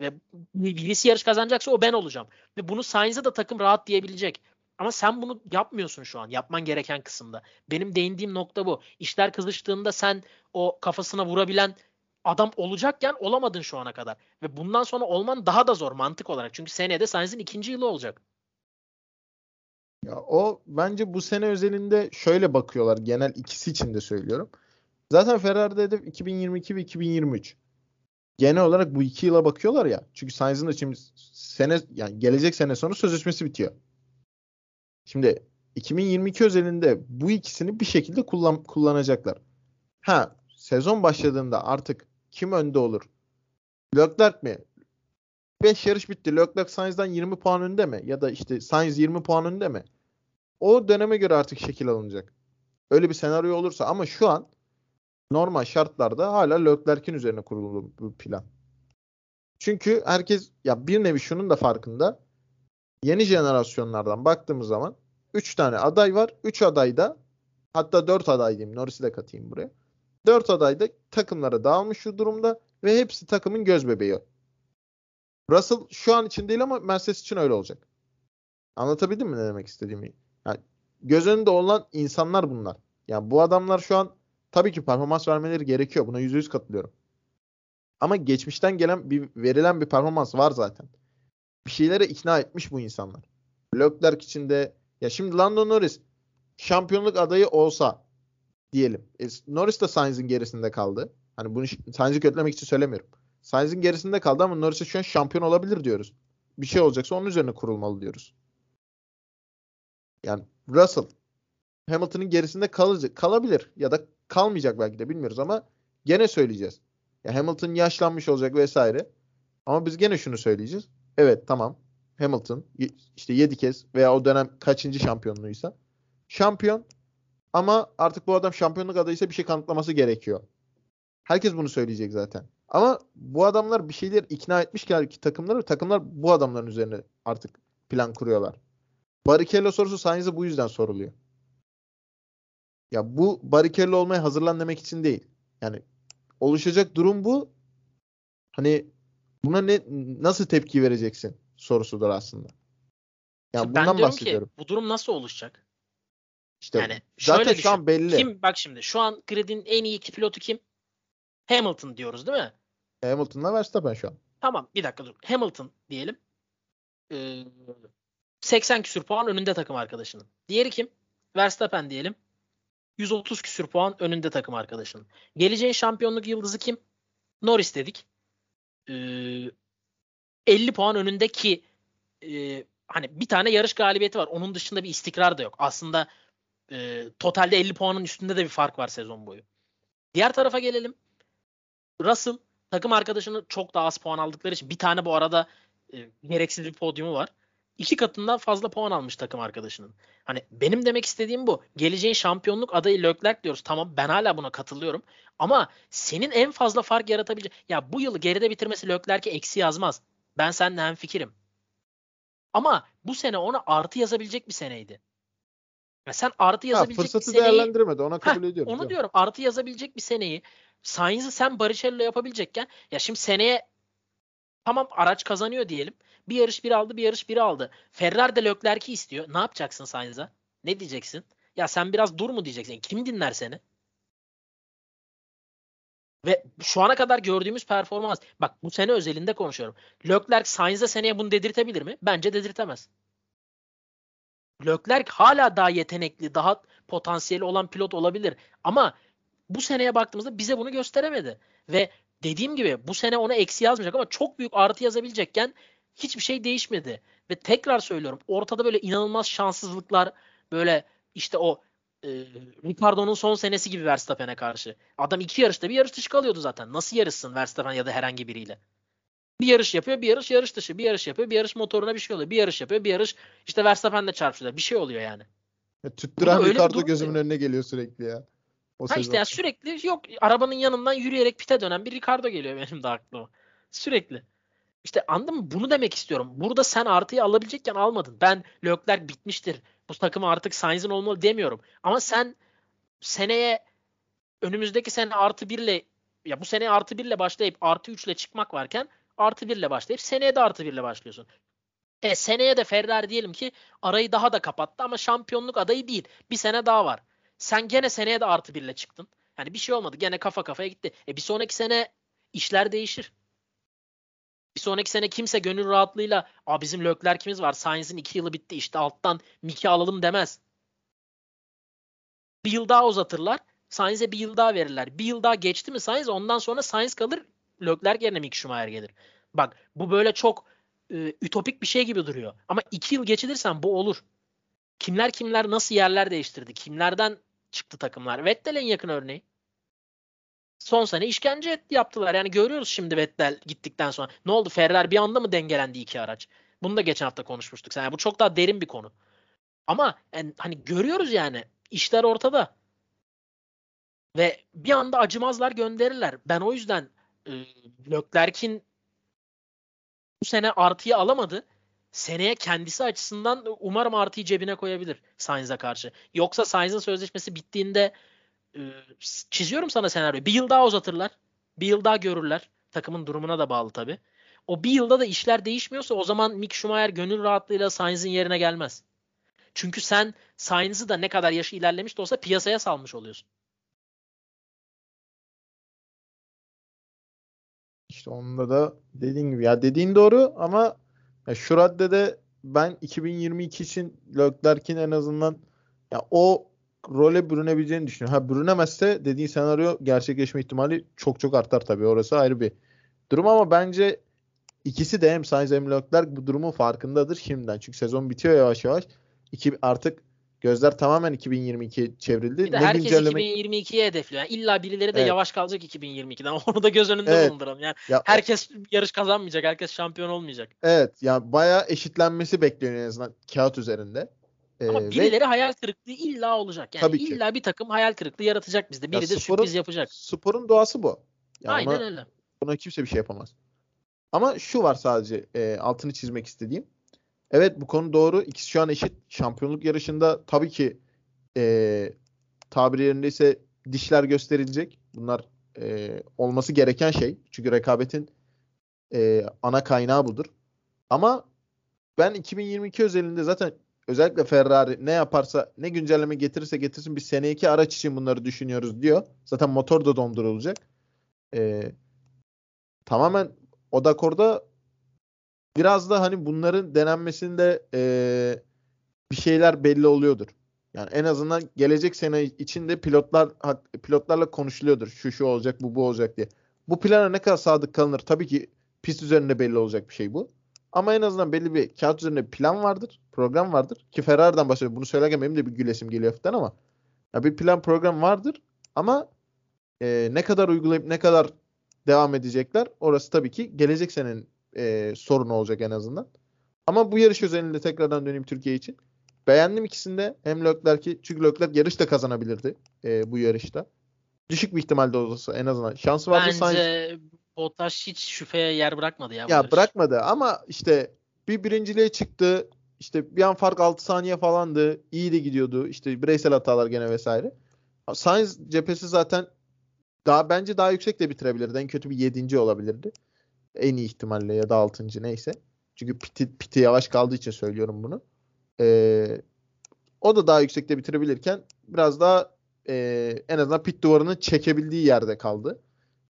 Ve birisi yarış kazanacaksa o ben olacağım. Ve bunu Sainz'e da takım rahat diyebilecek. Ama sen bunu yapmıyorsun şu an. Yapman gereken kısımda. Benim değindiğim nokta bu. İşler kızıştığında sen o kafasına vurabilen adam olacakken olamadın şu ana kadar. Ve bundan sonra olman daha da zor mantık olarak. Çünkü seneye de Sainz'in ikinci yılı olacak. Ya o bence bu sene özelinde şöyle bakıyorlar. Genel ikisi için de söylüyorum. Zaten Ferrari'de hedef 2022 ve 2023. Genel olarak bu iki yıla bakıyorlar ya. Çünkü Sainz'in de şimdi sene yani gelecek sene sonu sözleşmesi bitiyor. Şimdi 2022 özelinde bu ikisini bir şekilde kullan, kullanacaklar. Ha sezon başladığında artık kim önde olur? Leclerc mi? 5 yarış bitti. Leclerc Sainz'dan 20 puan önde mi? Ya da işte Sainz 20 puan önde mi? O döneme göre artık şekil alınacak. Öyle bir senaryo olursa ama şu an normal şartlarda hala Leclerc'in üzerine kurulu bu plan. Çünkü herkes ya bir nevi şunun da farkında. Yeni jenerasyonlardan baktığımız zaman 3 tane aday var. 3 aday da hatta 4 aday diyeyim. Norris'i de katayım buraya. 4 aday da takımlara dağılmış şu durumda ve hepsi takımın göz bebeği. Russell şu an için değil ama Mercedes için öyle olacak. Anlatabildim mi ne demek istediğimi? Yani göz önünde olan insanlar bunlar. Yani bu adamlar şu an tabii ki performans vermeleri gerekiyor. Buna %100 katılıyorum. Ama geçmişten gelen bir verilen bir performans var zaten. Bir şeylere ikna etmiş bu insanlar. Leclerc için de ya şimdi Lando Norris şampiyonluk adayı olsa diyelim. E, Norris de Sainz'in gerisinde kaldı. Hani bunu Sainz'i kötülemek için söylemiyorum. Sainz'in gerisinde kaldı ama Norris'e şu an şampiyon olabilir diyoruz. Bir şey olacaksa onun üzerine kurulmalı diyoruz. Yani Russell Hamilton'ın gerisinde kalacak, kalabilir ya da kalmayacak belki de bilmiyoruz ama gene söyleyeceğiz. Ya Hamilton yaşlanmış olacak vesaire. Ama biz gene şunu söyleyeceğiz. Evet tamam. Hamilton işte 7 kez veya o dönem kaçıncı şampiyonluğuysa şampiyon ama artık bu adam şampiyonluk adayıysa bir şey kanıtlaması gerekiyor. Herkes bunu söyleyecek zaten. Ama bu adamlar bir şeyler ikna etmişken ki takımları takımlar bu adamların üzerine artık plan kuruyorlar. Barrichello sorusu Sainz'e bu yüzden soruluyor. Ya bu Barrichello olmaya hazırlan demek için değil. Yani oluşacak durum bu. Hani buna ne nasıl tepki vereceksin sorusudur aslında. Yani ben bundan bahsediyorum. Ki, bu durum nasıl oluşacak? İşte yani zaten şu düşün. an belli. Kim bak şimdi şu an grid'in en iyi iki pilotu kim? Hamilton diyoruz değil mi? Hamilton'la Verstappen şu an. Tamam bir dakika dur. Hamilton diyelim. Ee, 80 küsür puan önünde takım arkadaşının. Diğeri kim? Verstappen diyelim. 130 küsür puan önünde takım arkadaşının. Geleceğin şampiyonluk yıldızı kim? Norris dedik. Ee, 50 puan önündeki e, hani bir tane yarış galibiyeti var. Onun dışında bir istikrar da yok. Aslında e, totalde 50 puanın üstünde de bir fark var sezon boyu. Diğer tarafa gelelim. Russell takım arkadaşını çok daha az puan aldıkları için bir tane bu arada e, gereksiz bir podyumu var. İki katından fazla puan almış takım arkadaşının. Hani benim demek istediğim bu. Geleceğin şampiyonluk adayı Leclerc diyoruz. Tamam ben hala buna katılıyorum. Ama senin en fazla fark yaratabilecek... Ya bu yılı geride bitirmesi Leclerc'e eksi yazmaz. Ben seninle hem fikrim. Ama bu sene ona artı yazabilecek bir seneydi. Ya sen artı yazabilecek ha, fırsatı bir seneyi... değerlendirmedi. Ona kabul ediyorum. Onu diyorum. Artı yazabilecek bir seneyi Sainz'i sen Barrichello yapabilecekken ya şimdi seneye tamam araç kazanıyor diyelim. Bir yarış bir aldı, bir yarış bir aldı. Ferrari de Leclerc'i istiyor. Ne yapacaksın Sainz'a? Ne diyeceksin? Ya sen biraz dur mu diyeceksin? Kim dinler seni? Ve şu ana kadar gördüğümüz performans. Bak bu sene özelinde konuşuyorum. Leclerc Sainz'e seneye bunu dedirtebilir mi? Bence dedirtemez. Leclerc hala daha yetenekli, daha potansiyeli olan pilot olabilir. Ama bu seneye baktığımızda bize bunu gösteremedi. Ve dediğim gibi bu sene ona eksi yazmayacak ama çok büyük artı yazabilecekken hiçbir şey değişmedi. Ve tekrar söylüyorum ortada böyle inanılmaz şanssızlıklar böyle işte o e, Ricardo'nun son senesi gibi Verstappen'e karşı. Adam iki yarışta bir yarış dışı kalıyordu zaten. Nasıl yarışsın Verstappen ya da herhangi biriyle? Bir yarış yapıyor, bir yarış yarış dışı, bir yarış yapıyor, bir yarış motoruna bir şey oluyor. Bir yarış yapıyor, bir yarış işte Verstappen'le çarpışıyor. Bir şey oluyor yani. Ya, tüttüren Ricardo gözümün önüne geliyor sürekli ya. O ha işte ya sürekli yok arabanın yanından yürüyerek pite dönen bir Ricardo geliyor benim de aklıma. Sürekli. İşte anladın mı? Bunu demek istiyorum. Burada sen artıyı alabilecekken almadın. Ben Leclerc bitmiştir. Bu takım artık Sainz'in olmalı demiyorum. Ama sen seneye önümüzdeki sene artı 1 ile ya bu sene artı 1 ile başlayıp artı 3 ile çıkmak varken artı 1 ile başlayıp seneye de artı 1 ile başlıyorsun. E seneye de Ferrari diyelim ki arayı daha da kapattı ama şampiyonluk adayı değil. Bir sene daha var. Sen gene seneye de artı 1 ile çıktın. Yani bir şey olmadı. Gene kafa kafaya gitti. E bir sonraki sene işler değişir. Bir sonraki sene kimse gönül rahatlığıyla Aa, bizim Leclerc'imiz var. Sainz'in 2 yılı bitti. İşte alttan Miki alalım demez. Bir yıl daha uzatırlar. Sainz'e bir yıl daha verirler. Bir yıl daha geçti mi Sainz ondan sonra Sainz kalır. Leclerc yerine Mick Schumacher gelir. Bak bu böyle çok e, ütopik bir şey gibi duruyor. Ama iki yıl geçilirsen bu olur. Kimler kimler nasıl yerler değiştirdi? Kimlerden çıktı takımlar? Vettel en yakın örneği. Son sene işkence yaptılar. Yani görüyoruz şimdi Vettel gittikten sonra. Ne oldu? Ferrari bir anda mı dengelendi iki araç? Bunu da geçen hafta konuşmuştuk. Yani bu çok daha derin bir konu. Ama yani, hani görüyoruz yani işler ortada. Ve bir anda acımazlar gönderirler. Ben o yüzden e, Leclerc'in bu sene artıyı alamadı. Seneye kendisi açısından umarım artıyı cebine koyabilir Sainz'e karşı. Yoksa Sainz'in sözleşmesi bittiğinde e, çiziyorum sana senaryo. Bir yıl daha uzatırlar. Bir yıl daha görürler. Takımın durumuna da bağlı tabii. O bir yılda da işler değişmiyorsa o zaman Mick Schumacher gönül rahatlığıyla Sainz'in yerine gelmez. Çünkü sen Sainz'ı da ne kadar yaşı ilerlemiş de olsa piyasaya salmış oluyorsun. İşte onda da dediğin gibi ya dediğin doğru ama ya şu raddede ben 2022 için Leclerc'in en azından ya o role bürünebileceğini düşünüyorum. Ha bürünemezse dediğin senaryo gerçekleşme ihtimali çok çok artar tabii. Orası ayrı bir durum ama bence ikisi de hem Sainz hem Leclerc bu durumun farkındadır şimdiden. Çünkü sezon bitiyor yavaş yavaş. İki, artık Gözler tamamen 2022 çevrildi. Bir de ne herkes güncelleme... 2022'ye hedefliyor. Yani illa birileri de evet. yavaş kalacak 2022'den. [LAUGHS] Onu da göz önünde evet. bulunduralım. Yani ya, herkes yarış kazanmayacak. Herkes şampiyon olmayacak. Evet. Yani bayağı eşitlenmesi bekleniyor en azından kağıt üzerinde. Ee, Ama birileri ve... hayal kırıklığı illa olacak. Yani Tabii ki. illa bir takım hayal kırıklığı yaratacak bizde. Biri ya de sporun, sürpriz yapacak. Sporun doğası bu. Yani Aynen ona, öyle. Buna kimse bir şey yapamaz. Ama şu var sadece e, altını çizmek istediğim. Evet bu konu doğru. İkisi şu an eşit. Şampiyonluk yarışında tabii ki e, tabiri yerindeyse dişler gösterilecek. Bunlar e, olması gereken şey. Çünkü rekabetin e, ana kaynağı budur. Ama ben 2022 özelinde zaten özellikle Ferrari ne yaparsa ne güncelleme getirirse getirsin bir seneki araç için bunları düşünüyoruz diyor. Zaten motor da dondurulacak. E, tamamen o dakorda biraz da hani bunların denenmesinde e, bir şeyler belli oluyordur. Yani en azından gelecek sene içinde pilotlar pilotlarla konuşuluyordur. Şu şu olacak, bu bu olacak diye. Bu plana ne kadar sadık kalınır? Tabii ki pist üzerinde belli olacak bir şey bu. Ama en azından belli bir kağıt üzerinde plan vardır, program vardır. Ki Ferrari'den bahsediyorum. Bunu söylerken benim de bir gülesim geliyor hafiften ama ya bir plan program vardır ama e, ne kadar uygulayıp ne kadar devam edecekler orası tabii ki gelecek senenin e, sorun olacak en azından. Ama bu yarış özelinde tekrardan döneyim Türkiye için. Beğendim ikisinde. Hem Leclerc'i çünkü Leclerc yarış da kazanabilirdi e, bu yarışta. Düşük bir ihtimalde olsa en azından. Şansı vardı Bence Sainz... Bottas hiç şüpheye yer bırakmadı ya. Ya yarış. bırakmadı ama işte bir birinciliğe çıktı. İşte bir an fark 6 saniye falandı. İyi de gidiyordu. İşte bireysel hatalar gene vesaire. Sainz cephesi zaten daha bence daha yüksek de bitirebilirdi. En kötü bir 7. olabilirdi. En iyi ihtimalle ya da 6. neyse. Çünkü piti, piti yavaş kaldığı için söylüyorum bunu. Ee, o da daha yüksekte bitirebilirken biraz daha e, en azından pit duvarını çekebildiği yerde kaldı.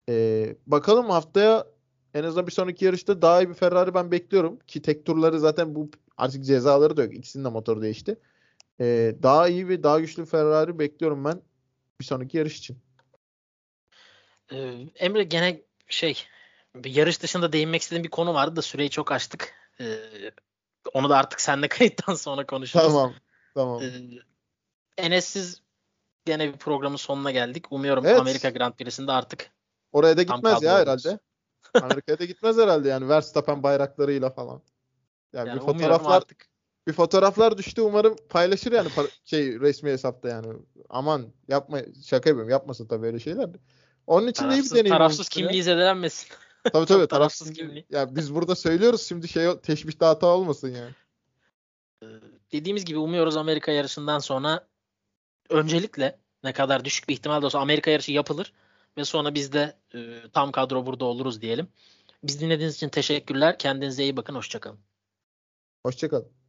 E, bakalım haftaya en azından bir sonraki yarışta daha iyi bir Ferrari ben bekliyorum. Ki tek turları zaten bu artık cezaları da yok. İkisinin de motoru değişti. E, daha iyi ve daha güçlü Ferrari bekliyorum ben bir sonraki yarış için. Ee, Emre gene şey yarış dışında değinmek istediğim bir konu vardı da süreyi çok açtık. Ee, onu da artık seninle [LAUGHS] kayıttan sonra konuşuruz. Tamam. Tamam. Ee, Enes'siz gene bir programın sonuna geldik. Umuyorum evet. Amerika Grand Prix'sinde artık Oraya da gitmez ya herhalde. Amerika'ya da gitmez herhalde yani Verstappen bayraklarıyla falan. Yani, yani bir fotoğraflar artık. bir fotoğraflar düştü umarım paylaşır yani şey resmi hesapta yani. Aman yapma şaka yapıyorum yapmasın tabii öyle şeyler. Onun için tarafsız, iyi bir deneyim. Tarafsız kimliği zedelenmesin. Tabii tabii tarafsız kimliği. Ya biz burada söylüyoruz şimdi şey teşbihte hata olmasın yani. Dediğimiz gibi umuyoruz Amerika yarışından sonra öncelikle ne kadar düşük bir ihtimal de olsa Amerika yarışı yapılır ve sonra biz de e, tam kadro burada oluruz diyelim. Biz dinlediğiniz için teşekkürler. Kendinize iyi bakın. Hoşçakalın. Hoşçakalın.